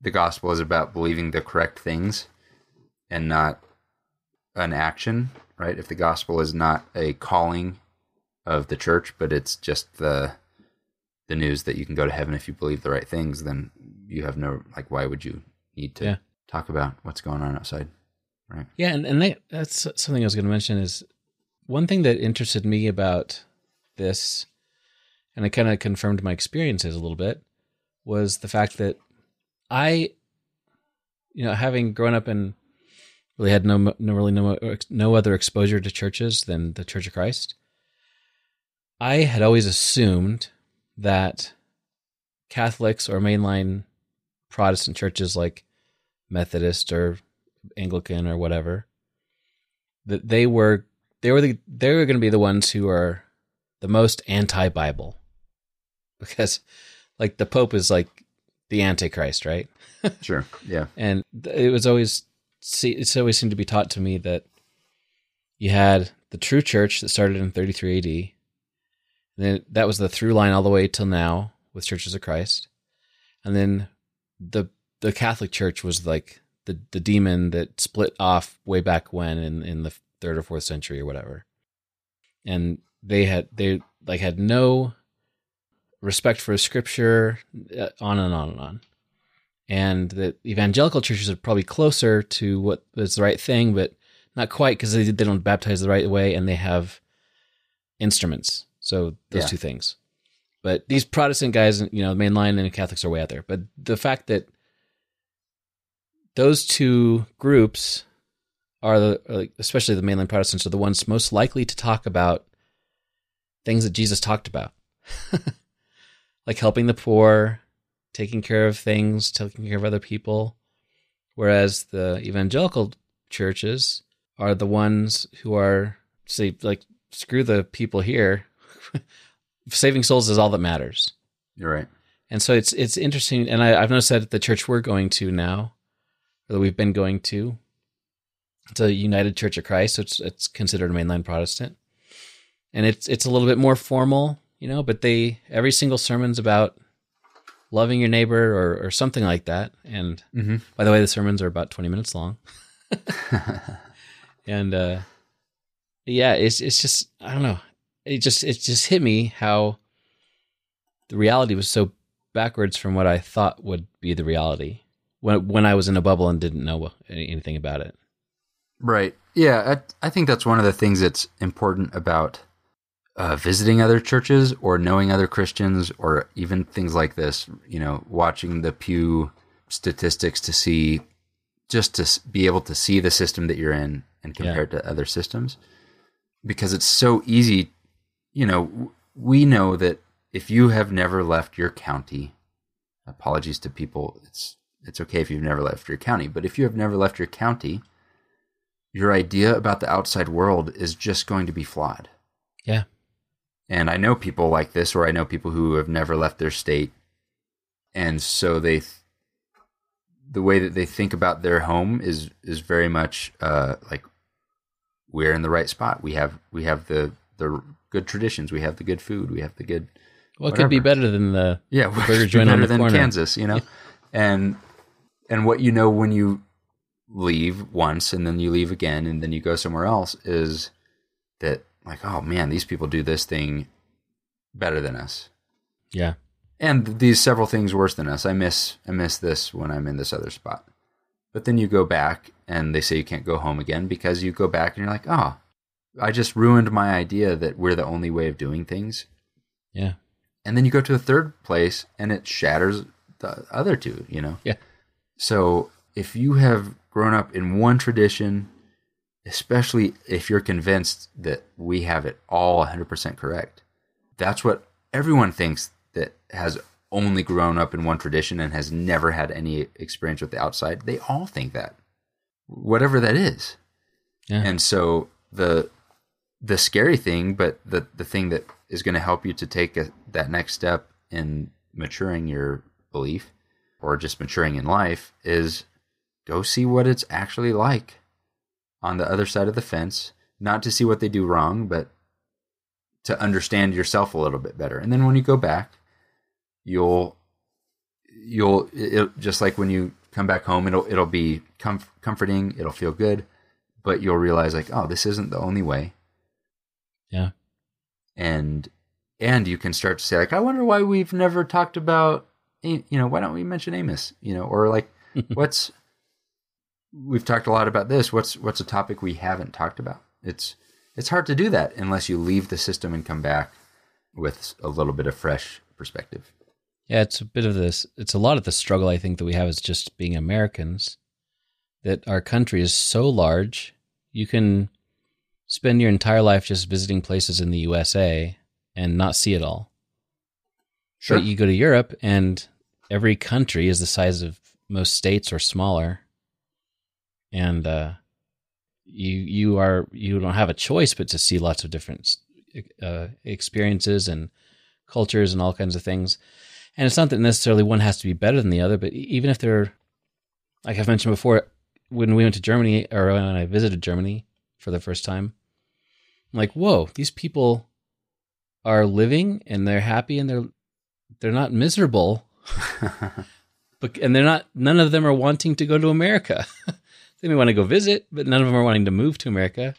the gospel is about believing the correct things and not an action, right? If the gospel is not a calling of the church, but it's just the the news that you can go to heaven if you believe the right things, then you have no like. Why would you need to Yeah. talk about what's going on outside? Right. Yeah, and, and that, that's something I was going to mention is one thing that interested me about this, and it kind of confirmed my experiences a little bit, was the fact that I, you know, having grown up and really had no, no really no no other exposure to churches than the Church of Christ, I had always assumed that Catholics or mainline Protestant churches like Methodist or Anglican or whatever that they were they were the they were going to be the ones who are the most anti-Bible because like the Pope is like the Antichrist, right? Sure. Yeah. and it was always see it's always seemed to be taught to me that you had the true church that started in 33 AD. And then that was the through line all the way till now with Churches of Christ. And then the the Catholic Church was like the the demon that split off way back when in in the 3rd or 4th century or whatever. And they had they like had no respect for scripture uh, on and on and on and the evangelical churches are probably closer to what is the right thing, but not quite because they, they don't baptize the right way and they have instruments. So those Yeah. two things. But these Protestant guys, you know, the mainline and Catholics are way out there. But the fact that those two groups are the, especially the mainline Protestants, are the ones most likely to talk about things that Jesus talked about, like helping the poor, taking care of things, taking care of other people. Whereas the evangelical churches are the ones who are say like screw the people here. Saving souls is all that matters. You're right. And so it's it's interesting, and I, I've noticed that at the church we're going to now, or that we've been going to, it's a United Church of Christ, so it's it's considered a mainline Protestant, and it's it's a little bit more formal, you know. But they every single sermon's about loving your neighbor or or something like that. And Mm-hmm. by the way, the sermons are about twenty minutes long, and uh, yeah, it's it's just I don't know. It just it just hit me how the reality was so backwards from what I thought would be the reality when when I was in a bubble and didn't know anything about it. Right. Yeah, I, I think that's one of the things that's important about uh, visiting other churches or knowing other Christians or even things like this. You know, watching the Pew statistics to see, just to be able to see the system that you're in and Yeah. compare it to other systems, because it's so easy. You know, we know that if you have never left your county, apologies to people, it's it's okay if you've never left your county, but if you have never left your county, your idea about the outside world is just going to be flawed. Yeah. And I know people like this, or I know people who have never left their state. And so they, th- the way that they think about their home is, is very much, uh, like we're in the right spot. We have, we have the, the good traditions. We have the good food. We have the good, Well, it could be better than the yeah, the burger joint on better than corner. Kansas, you know? And, and what you know when you leave once and then you leave again and then you go somewhere else is that like oh man these people do this thing better than us yeah and these several things worse than us i miss i miss this when i'm in this other spot but then you go back and they say you can't go home again because you go back and you're like oh i just ruined my idea that we're the only way of doing things. Yeah. And then you go to a third place and it shatters the other two you know? Yeah. so if you have grown up in one tradition especially if you're convinced that we have it all 100% correct that's what everyone thinks that has only grown up in one tradition and has never had any experience with the outside. They all think that whatever that is. Yeah. And so the the scary thing, but the the thing that is going to help you to take a, that next step in maturing your belief or just maturing in life is go see what it's actually like on the other side of the fence, not to see what they do wrong, but to understand yourself a little bit better. And then when you go back, you'll you'll it, just like when you come back home, it'll it'll be comf- comforting, it'll feel good, but you'll realize like, oh, this isn't the only way. Yeah. And and you can start to say like, I wonder why we've never talked about, you know, why don't we mention Amos, you know, or like, what's we've talked a lot about this. What's what's a topic we haven't talked about? It's it's hard to do that unless you leave the system and come back with a little bit of fresh perspective. Yeah, it's a bit of this. It's a lot of the struggle I think that we have is just being Americans. That our country is so large, you can spend your entire life just visiting places in the USA and not see it all. Sure. But you go to Europe and every country is the size of most states or smaller. And uh, you you are you don't have a choice but to see lots of different uh, experiences and cultures and all kinds of things. And it's not that necessarily one has to be better than the other, but even if they're like I've mentioned before, when we went to Germany or when I visited Germany for the first time, I'm like, whoa, these people are living and they're happy and they're they're not miserable. but and they're not none of them are wanting to go to America. they may want to go visit, but none of them are wanting to move to America.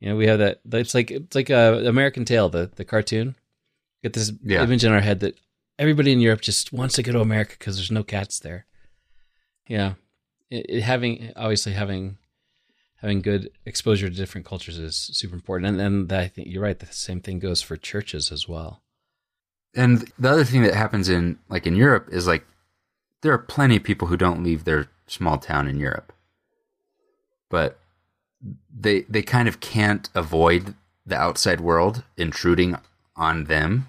You know, we have that. It's like it's like a American Tail, the the cartoon. Get this Yeah. image in our head that everybody in Europe just wants to go to America because there's no cats there. Yeah, it, it- having obviously having having good exposure to different cultures is super important, and then I think you're right. The same thing goes for churches as well. And the other thing that happens in like in Europe is like there are plenty of people who don't leave their small town in Europe. But they they kind of can't avoid the outside world intruding on them.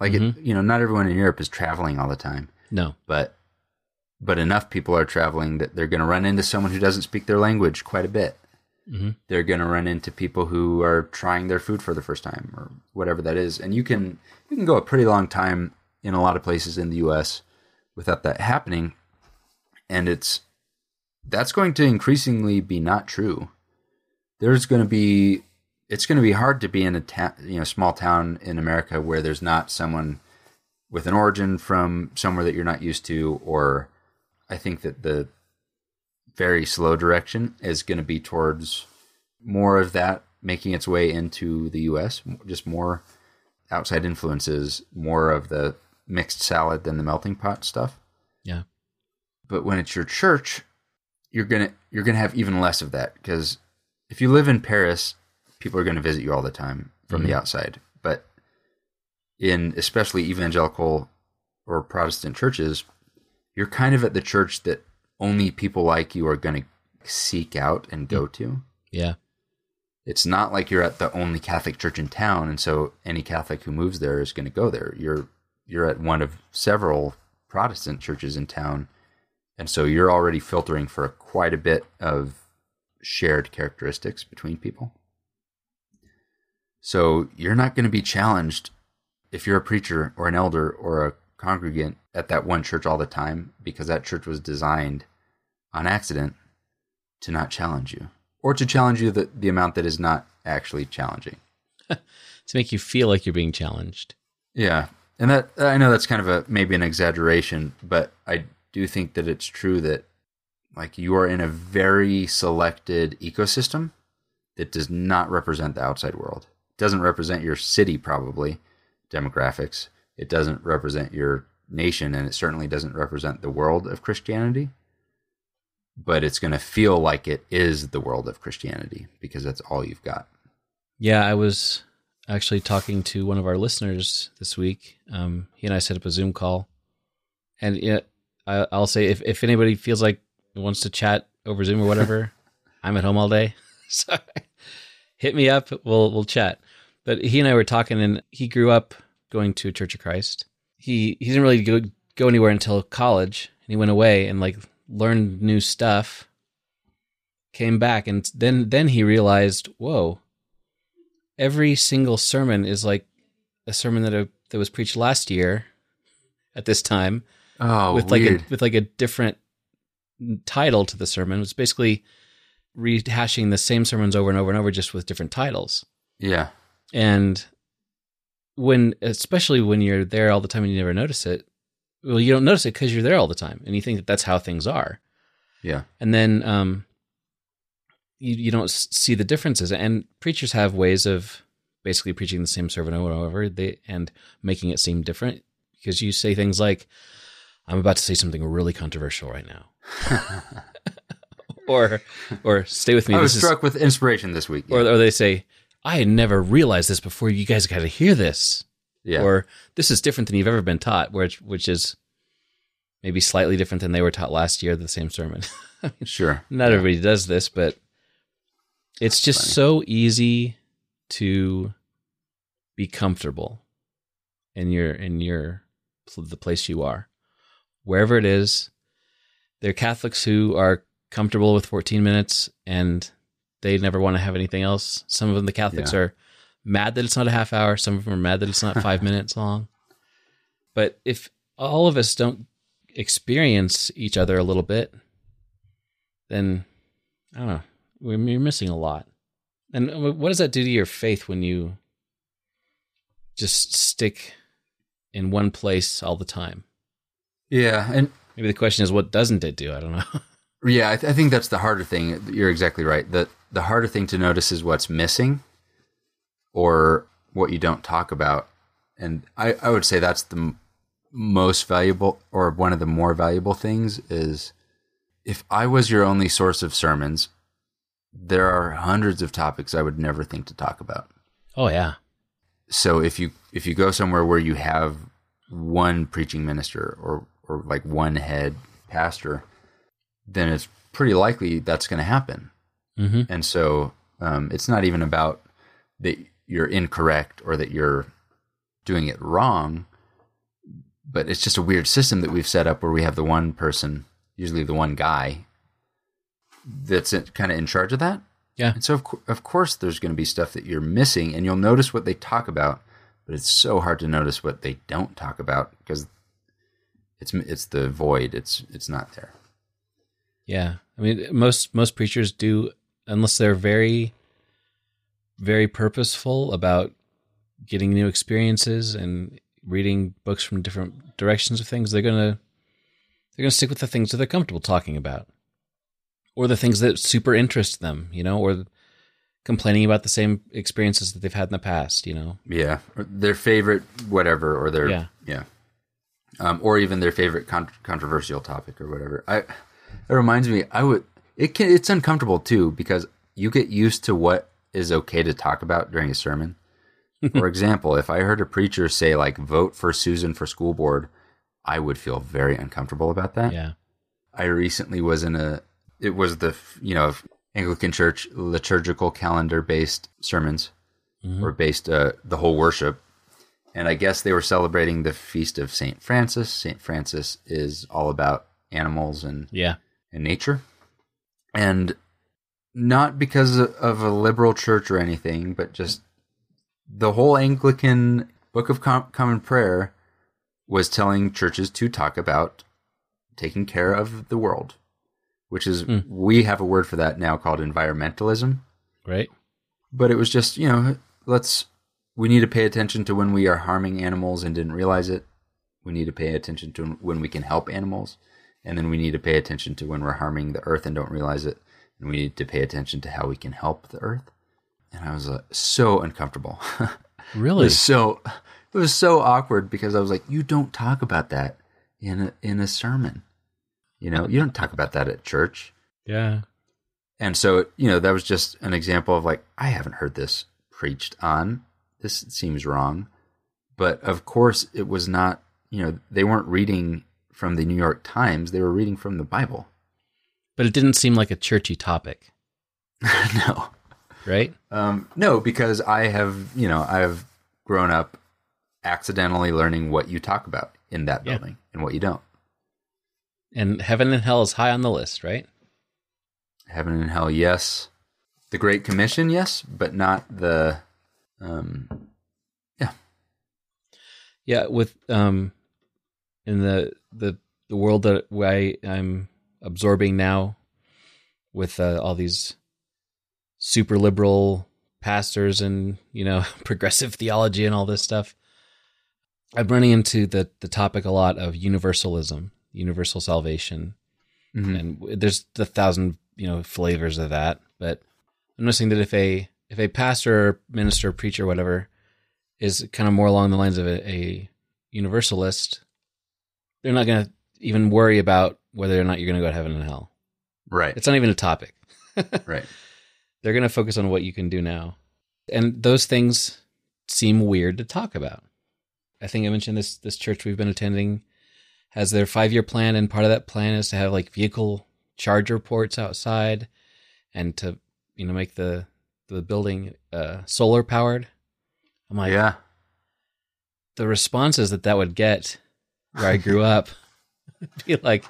Like it, mm-hmm. you know, not everyone in Europe is traveling all the time, No, but but enough people are traveling that they're going to run into someone who doesn't speak their language quite a bit. Mhm. They're going to run into people who are trying their food for the first time or whatever that is. And you can you can go a pretty long time in a lot of places in the US without that happening. And it's that's going to increasingly be not true. There's going to be it's going to be hard to be in a ta- you know small town in America where there's not someone with an origin from somewhere that you're not used to or I think that the very slow direction is going to be towards more of that making its way into the US, just more outside influences, more of the mixed salad than the melting pot stuff. yeah, But when it's your church, you're going to you're going to have even less of that because if you live in Paris, people are going to visit you all the time from the mm-hmm. outside. But in especially evangelical or Protestant churches, you're kind of at the church that only people like you are going to seek out and go to. yeah, It's not like you're at the only Catholic church in town, and so any Catholic who moves there is going to go there. You're you're at one of several Protestant churches in town, and so you're already filtering for quite a bit of shared characteristics between people. So you're not going to be challenged if you're a preacher or an elder or a congregant at that one church all the time because that church was designed on accident to not challenge you or to challenge you the, the amount that is not actually challenging. to make you feel like you're being challenged. Yeah. And that I know that's kind of a maybe an exaggeration, but I do think that it's true that like you are in a very selected ecosystem that does not represent the outside world. It doesn't represent your city probably demographics. It doesn't represent your nation and it certainly doesn't represent the world of Christianity. But it's going to feel like it is the world of Christianity because that's all you've got. Yeah, I was actually talking to one of our listeners this week. Um, he and I set up a Zoom call, and yeah, I, I'll say if if anybody feels like wants to chat over Zoom or whatever, I'm at home all day, so hit me up. We'll we'll chat. But he and I were talking, and he grew up going to Church of Christ. He he didn't really go, go anywhere until college, and he went away and like learned new stuff. Came back, and then then he realized, whoa, every single sermon is like a sermon that uh that was preached last year at this time Oh, with like a with like a different title to the sermon. It's basically rehashing the same sermons over and over and over, just with different titles. yeah. And when, especially when you're there all the time and you never notice it, well, you don't notice it because you're there all the time and you think that that's how things are. Yeah. And then um, you you don't see the differences. And preachers have ways of basically preaching the same sermon over and over, they and making it seem different because you say things like, "I'm about to say something really controversial right now," or or stay with me. I was this is- struck with inspiration this week. or, or they say, I had never realized this before. You guys got to hear this. Yeah. Or this is different than you've ever been taught, which, which is maybe slightly different than they were taught last year, the same sermon. sure. Not everybody does this, but it's just funny. so easy to be comfortable in your, in your, the place you are. Wherever it is, there are Catholics who are comfortable with 14 minutes and they never want to have anything else. Some of them, the Catholics, Yeah. are mad that it's not a half hour. Some of them are mad that it's not five minutes long. But if all of us don't experience each other a little bit, then I don't know. We're, you're missing a lot. And what does that do to your faith when you just stick in one place all the time? Yeah, and Maybe the question is, what doesn't it do? I don't know. yeah, I, th- I think that's the harder thing. You're exactly right. The the harder thing to notice is what's missing, or what you don't talk about. And I, I would say that's the m- most valuable, or one of the more valuable things is if I was your only source of sermons, there are hundreds of topics I would never think to talk about. oh yeah, so if you if you go somewhere where you have one preaching minister or or like one head pastor then it's pretty likely that's going to happen hmm and so um, it's not even about that you're incorrect or that you're doing it wrong but it's just a weird system that we've set up where we have the one person usually the one guy that's kind of in charge of that yeah, and so, of, cour- of course, there's going to be stuff that you're missing, and you'll notice what they talk about, but it's so hard to notice what they don't talk about because it's it's the void. It's it's not there. yeah. I mean, most most preachers do, unless they're very, very purposeful about getting new experiences and reading books from different directions of things. They're gonna they're gonna stick with the things that they're comfortable talking about, or the things that super interest them. You know, or complaining about the same experiences that they've had in the past. You know, Yeah, or their favorite whatever, or their Yeah. yeah, um, or even their favorite con- controversial topic or whatever. I it reminds me, I would it can it's uncomfortable too because you get used to what is okay to talk about during a sermon. For example, if I heard a preacher say like vote for Susan for school board, I would feel very uncomfortable about that. yeah, I recently was in a it was the you know Anglican Church liturgical calendar based sermons Mhm. or based uh, the whole worship, and I guess they were celebrating the feast of Saint Francis. Saint Francis is all about animals and yeah, and nature, and not because of a liberal church or anything, but just the whole Anglican Book of Com- Common Prayer was telling churches to talk about taking care of the world, which is Hmm. we have a word for that now called environmentalism. right. But it was just you know let's we need to pay attention to when we are harming animals and didn't realize it. We need to pay attention to when we can help animals, and then we need to pay attention to when we're harming the earth and don't realize it. And we need to pay attention to how we can help the earth. And I was uh, so uncomfortable. Really? was so it was so awkward because I was like, you don't talk about that in a, in a sermon. You know, you don't talk about that at church. Yeah. And so, you know, that was just an example of like, I haven't heard this preached on. This seems wrong. But of course, it was not, you know, they weren't reading from the New York Times, they were reading from the Bible. But it didn't seem like a churchy topic, no. right? Um, no, because I have, you know, I have grown up accidentally learning what you talk about in that Yeah. building and what you don't. And heaven and hell is high on the list, right? Heaven and hell, yes. The Great Commission, yes, but not the, um, yeah. Yeah, with um in the the the world that I, I'm absorbing now with uh, all these super liberal pastors and you know progressive theology and all this stuff i'm running into the the topic a lot of universalism universal salvation Mhm. and there's the thousand you know flavors of that but i'm noticing that if a if a pastor or minister preacher whatever is kind of more along the lines of a, a universalist they're not going to even worry about whether or not you're going to go to heaven and hell Right. it's not even a topic right. they're going to focus on what you can do now and those things seem weird to talk about i think i mentioned this this church we've been attending has their five year plan and part of that plan is to have like vehicle charger ports outside and to you know make the the building uh solar powered i'm like yeah. the responses that that would get where i grew up be like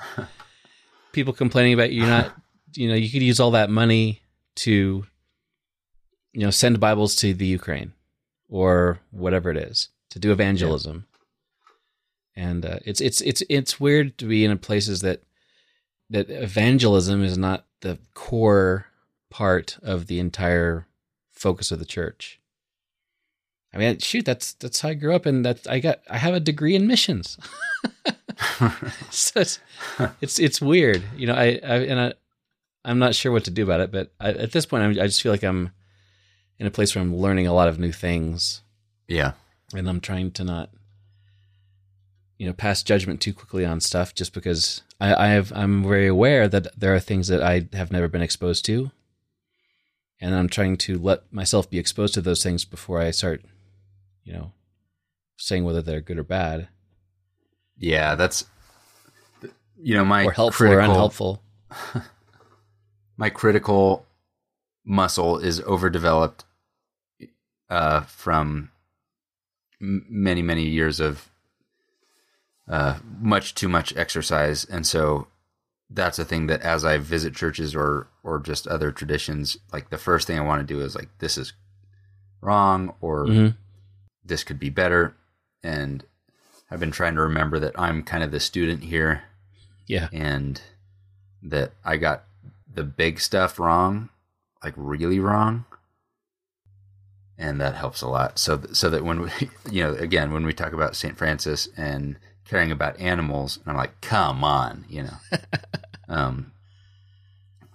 people complaining about you're not you know you could use all that money to you know, send Bibles to the Ukraine or whatever it is to do evangelism. And uh, it's it's it's it's weird to be in places that that evangelism is not the core part of the entire focus of the church. I mean, shoot, that's that's how I grew up, and that I got I have a degree in missions. so it's, it's it's weird, you know. I, I and I I'm not sure what to do about it, but I, at this point, I'm, I just feel like I'm in a place where I'm learning a lot of new things, Yeah. and I'm trying to not, you know, pass judgment too quickly on stuff just because I, I have I'm very aware that there are things that I have never been exposed to, and I'm trying to let myself be exposed to those things before I start, you know, saying whether they're good or bad Yeah, that's you know my or helpful or unhelpful. My critical muscle is overdeveloped uh, from m- many many years of uh, much too much exercise, and so that's a thing that as I visit churches or or just other traditions, like the first thing I want to do is like this is wrong or Mhm. This could be better, and I've been trying to remember that I'm kind of the student here Yeah, and that I got the big stuff wrong, like really wrong, and that helps a lot. So so that when we, you know, again, when we talk about Saint Francis and caring about animals, and I'm like, come on, you know, um,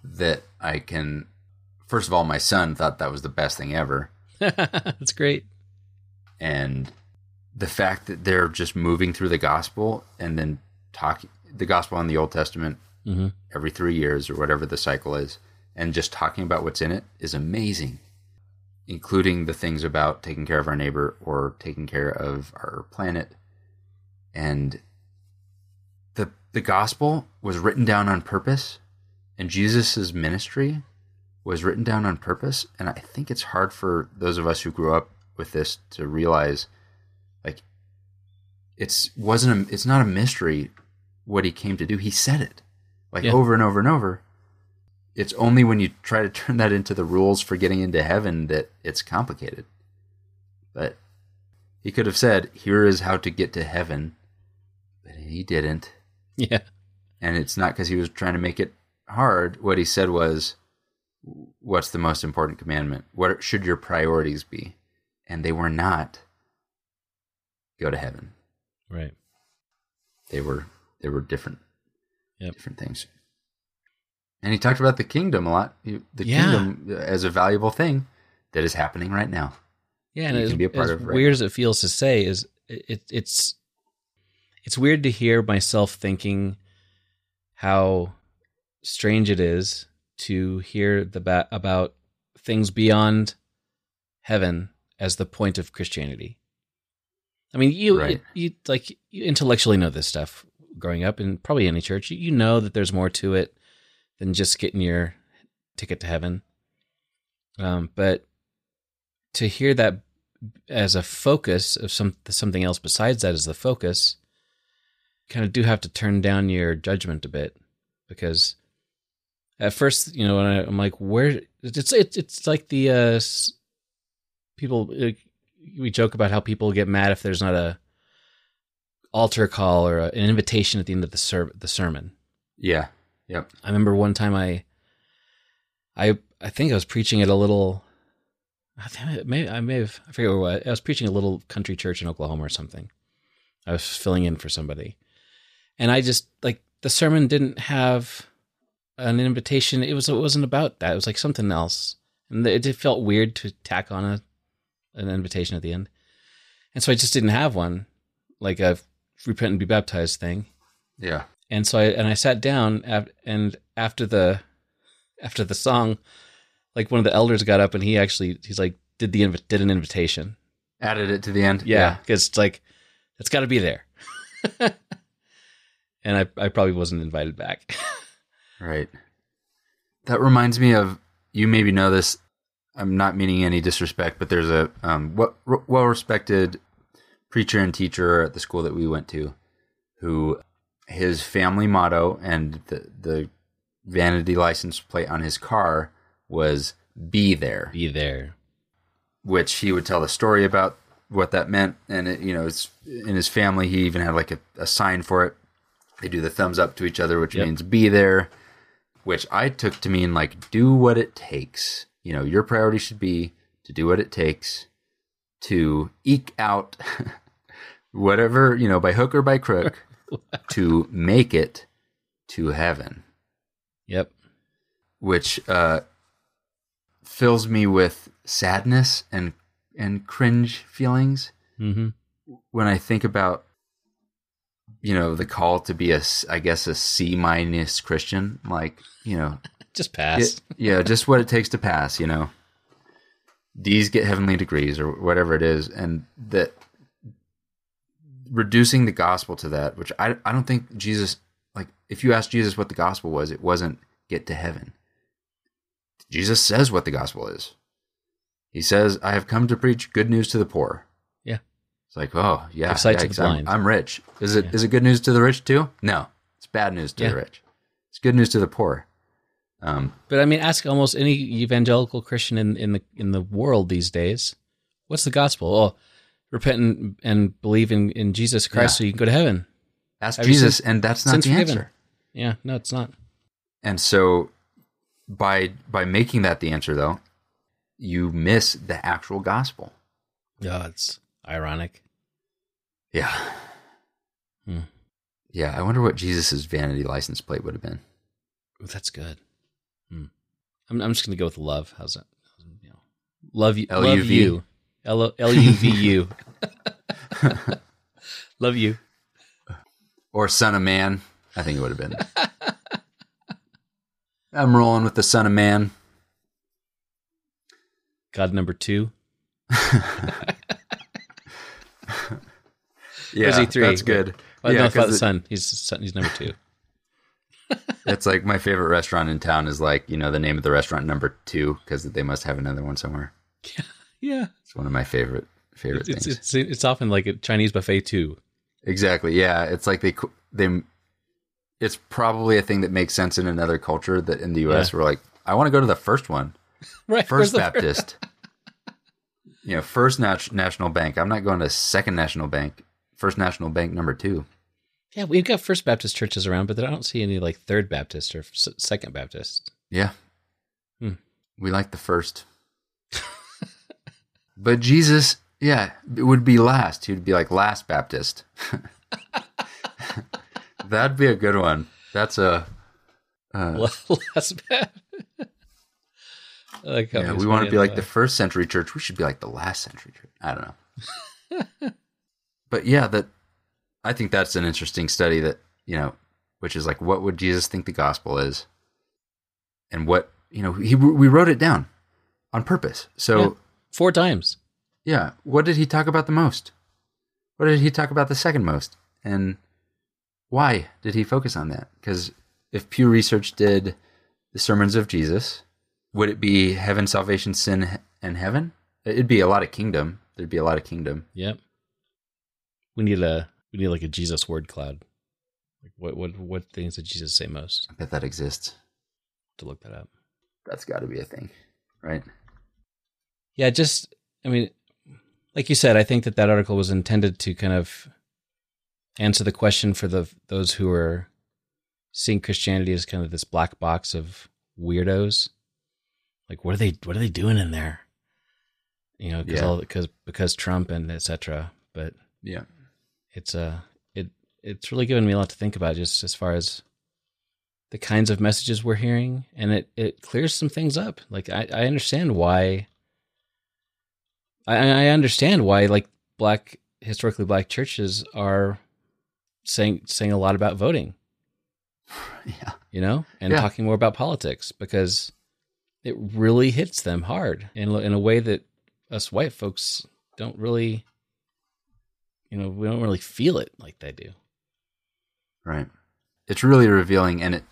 that I can. First of all, my son thought that was the best thing ever, that's great. And the fact that they're just moving through the gospel and then talking the gospel in the Old Testament hmm every three years or whatever the cycle is, and just talking about what's in it is amazing, including the things about taking care of our neighbor or taking care of our planet. And the the gospel was written down on purpose, and Jesus' ministry was written down on purpose. And I think it's hard for those of us who grew up with this to realize, like, it's wasn't a, it's not a mystery what he came to do. He said it like Yeah. over and over and over. It's only when you try to turn that into the rules for getting into heaven that it's complicated. But he could have said, "Here is how to get to heaven," but he didn't. Yeah, And it's not because he was trying to make it hard. What he said was, "What's the most important commandment? What should your priorities be?" And they were not go to heaven. right. They were they were different Yep. different things. And he talked about the kingdom a lot. The Yeah. kingdom uh, as a valuable thing that is happening right now. Yeah, and you as, be a part as of right weird now. as it feels to say, is it, it it's it's weird to hear myself thinking how strange it is to hear the ba- about things beyond heaven as the point of Christianity. I mean, you Right. you like you intellectually know this stuff growing up, and probably any church, you, know that there's more to it than just getting your ticket to heaven. Um, but to hear that as a focus of some something else besides that as the focus, you kind of do have to turn down your judgment a bit because at first, you know, when I, I'm like, where it's it's it's like the uh, people uh, we joke about how people get mad if there's not a altar call or a, an invitation at the end of the ser- the sermon. Yeah. Yep. I remember one time I, I, I think I was preaching at a little, I think may, I may have, I forget what, I was preaching at a little country church in Oklahoma or something. I was filling in for somebody. And I just, like, the sermon didn't have an invitation. It was, it wasn't about that. It was like something else. And it it felt weird to tack on a, an invitation at the end. And so I just didn't have one, like a repent and be baptized thing Yeah. and so I and I sat down af- and after the after the song, like one of the elders got up and he actually he's like did the invi- did an invitation. Added it to the end. Yeah, because it's like it's got to be there. and I I probably wasn't invited back. Right. That reminds me of you maybe know this. I'm not meaning any disrespect, but there's a um, well respected preacher and teacher at the school that we went to who his family motto and the, the vanity license plate on his car was be there. be there. which he would tell the story about what that meant. And it, you know, it's in his family. He even had like a, a sign for it. They do the thumbs up to each other, which Yep. means be there, which I took to mean like do what it takes. You know, your priority should be to do what it takes to eke out whatever, you know, by hook or by crook to make it to heaven Yep. which uh, fills me with sadness and and cringe feelings Mm-hmm. when I think about you know the call to be a I guess a C minus Christian, like you know, Just pass. it- yeah, just what it takes to pass, you know. D's get heavenly degrees or whatever it is, and that reducing the gospel to that, which I I don't think Jesus like if you ask Jesus what the gospel was, it wasn't get to heaven. Jesus says what the gospel is. He says, "I have come to preach good news to the poor." Yeah. It's like, oh yeah, Give sight to the blind. I'm, I'm rich. Is it is Yeah. it good news to the rich too? No, it's bad news to Yeah. the rich. It's good news to the poor. Um, But I mean, ask almost any evangelical Christian in, in the in the world these days, what's the gospel? Oh, repent and, and believe in, in Jesus Christ Yeah. so you can go to heaven. ask Have Jesus, sins- and that's not the forgiven? answer. Yeah, no, it's not. And so, by by making that the answer, though, you miss the actual gospel. Yeah, it's ironic. Yeah. Hmm. Yeah, I wonder what Jesus' vanity license plate would have been. Ooh, that's good. Hmm. I'm I'm just gonna go with love. How's that? You know, love you. Love L-U-V. you. L L U V U. Love you. Or Son of Man. I think it would have been. I'm rolling with the Son of Man. God number two. Yeah, three? that's good. Well, yeah, no, it- Son. He's son, he's number two. It's like my favorite restaurant in town is like you know the name of the restaurant number two because they must have another one somewhere. Yeah, It's one of my favorite favorite it's things. it's it's often like a Chinese buffet too. Exactly. Yeah, it's like they they. It's probably a thing that makes sense in another culture that in the U.S. Yeah. we're like, I want to go to the first one, Right. First Baptist. you know, First Nat- National Bank. I'm not going to Second National Bank. First National Bank number two. Yeah, we've got First Baptist churches around, but I don't see any like Third Baptist or S- Second Baptist. Yeah, Hmm. we like the first. but Jesus, yeah, it would be last. He would be like last Baptist. That'd be a good one. That's a. Uh, Last Baptist. Like Yeah, we want to be like the first century church. We should be like the last century church. I don't know. but yeah, that I think that's an interesting study that, you know, which is like what would Jesus think the gospel is? And what, you know, he we wrote it down on purpose. So, Yeah. four times. yeah, what did he talk about the most? What did he talk about the second most? And why did he focus on that? Cuz if Pew Research did the sermons of Jesus, would it be heaven, salvation, sin, and heaven? It'd be a lot of kingdom. There'd be a lot of kingdom. Yep. We need a we need like a Jesus word cloud. Like what what what things did Jesus say most? I bet that exists. To look that up. That's got to be a thing, right? Yeah, just I mean, like you said, I think that that article was intended to kind of answer the question for the those who are seeing Christianity as kind of this black box of weirdos. Like, what are they? What are they doing in there? You know, because Yeah. all because because Trump and etc. But Yeah. It's uh it it's really given me a lot to think about just as far as the kinds of messages we're hearing and it it clears some things up like i i understand why i i understand why like black historically black churches are saying saying a lot about voting Yeah. you know and Yeah. talking more about politics because it really hits them hard in in a way that us white folks don't really you know we don't really feel it like they do Right. It's really revealing and it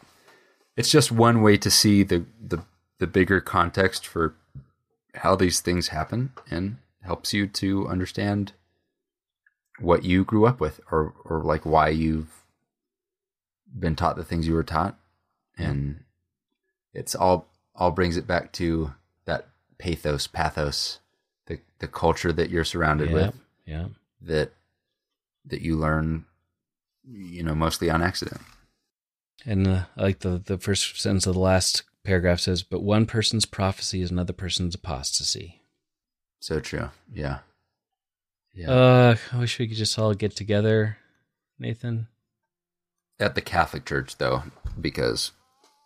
it's just one way to see the the the bigger context for how these things happen and helps you to understand what you grew up with or or like why you've been taught the things you were taught mm-hmm. and it's all all brings it back to that pathos pathos the the culture that you're surrounded yeah, with yeah. that that you learn you know mostly on accident. And uh, I like the the first sentence of the last paragraph says, "But one person's prophecy is another person's apostasy." So true. Yeah. Yeah. Uh, I wish we could just all get together, Nathan. At the Catholic Church though, because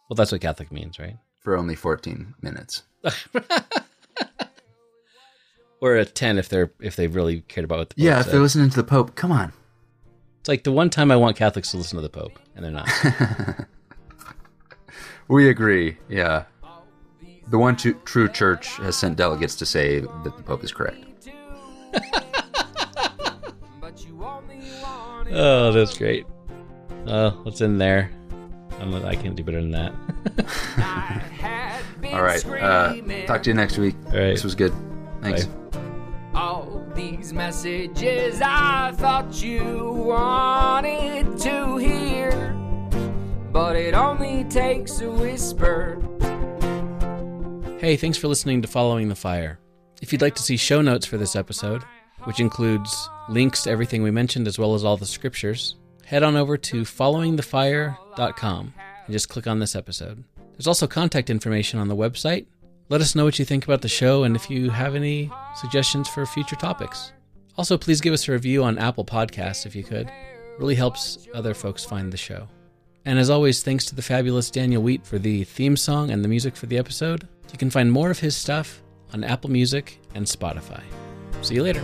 Well, that's what Catholic means, right? for only 14 minutes. Or a ten if they're if they really cared about what the Pope Yeah, if said. they're listening to the Pope, come on. It's like the one time I want Catholics to listen to the Pope, and they're not. We agree. Yeah. The one true, true church has sent delegates to say that the Pope is correct. oh, that's great. Uh, what's in there? I'm, I can't do better than that. All right. Uh, talk to you next week. Right. This was good. Thanks. Bye. All these messages I thought you wanted to hear, but it only takes a whisper. Hey, thanks for listening to Following the Fire. If you'd like to see show notes for this episode, which includes links to everything we mentioned as well as all the scriptures, head on over to followingthefire.com and just click on this episode. There's also contact information on the website. Let us know what you think about the show and if you have any suggestions for future topics. Also, please give us a review on Apple Podcasts if you could. really helps other folks find the show. And as always, thanks to the fabulous Daniel Wheat for the theme song and the music for the episode. You can find more of his stuff on Apple Music and Spotify. See you later.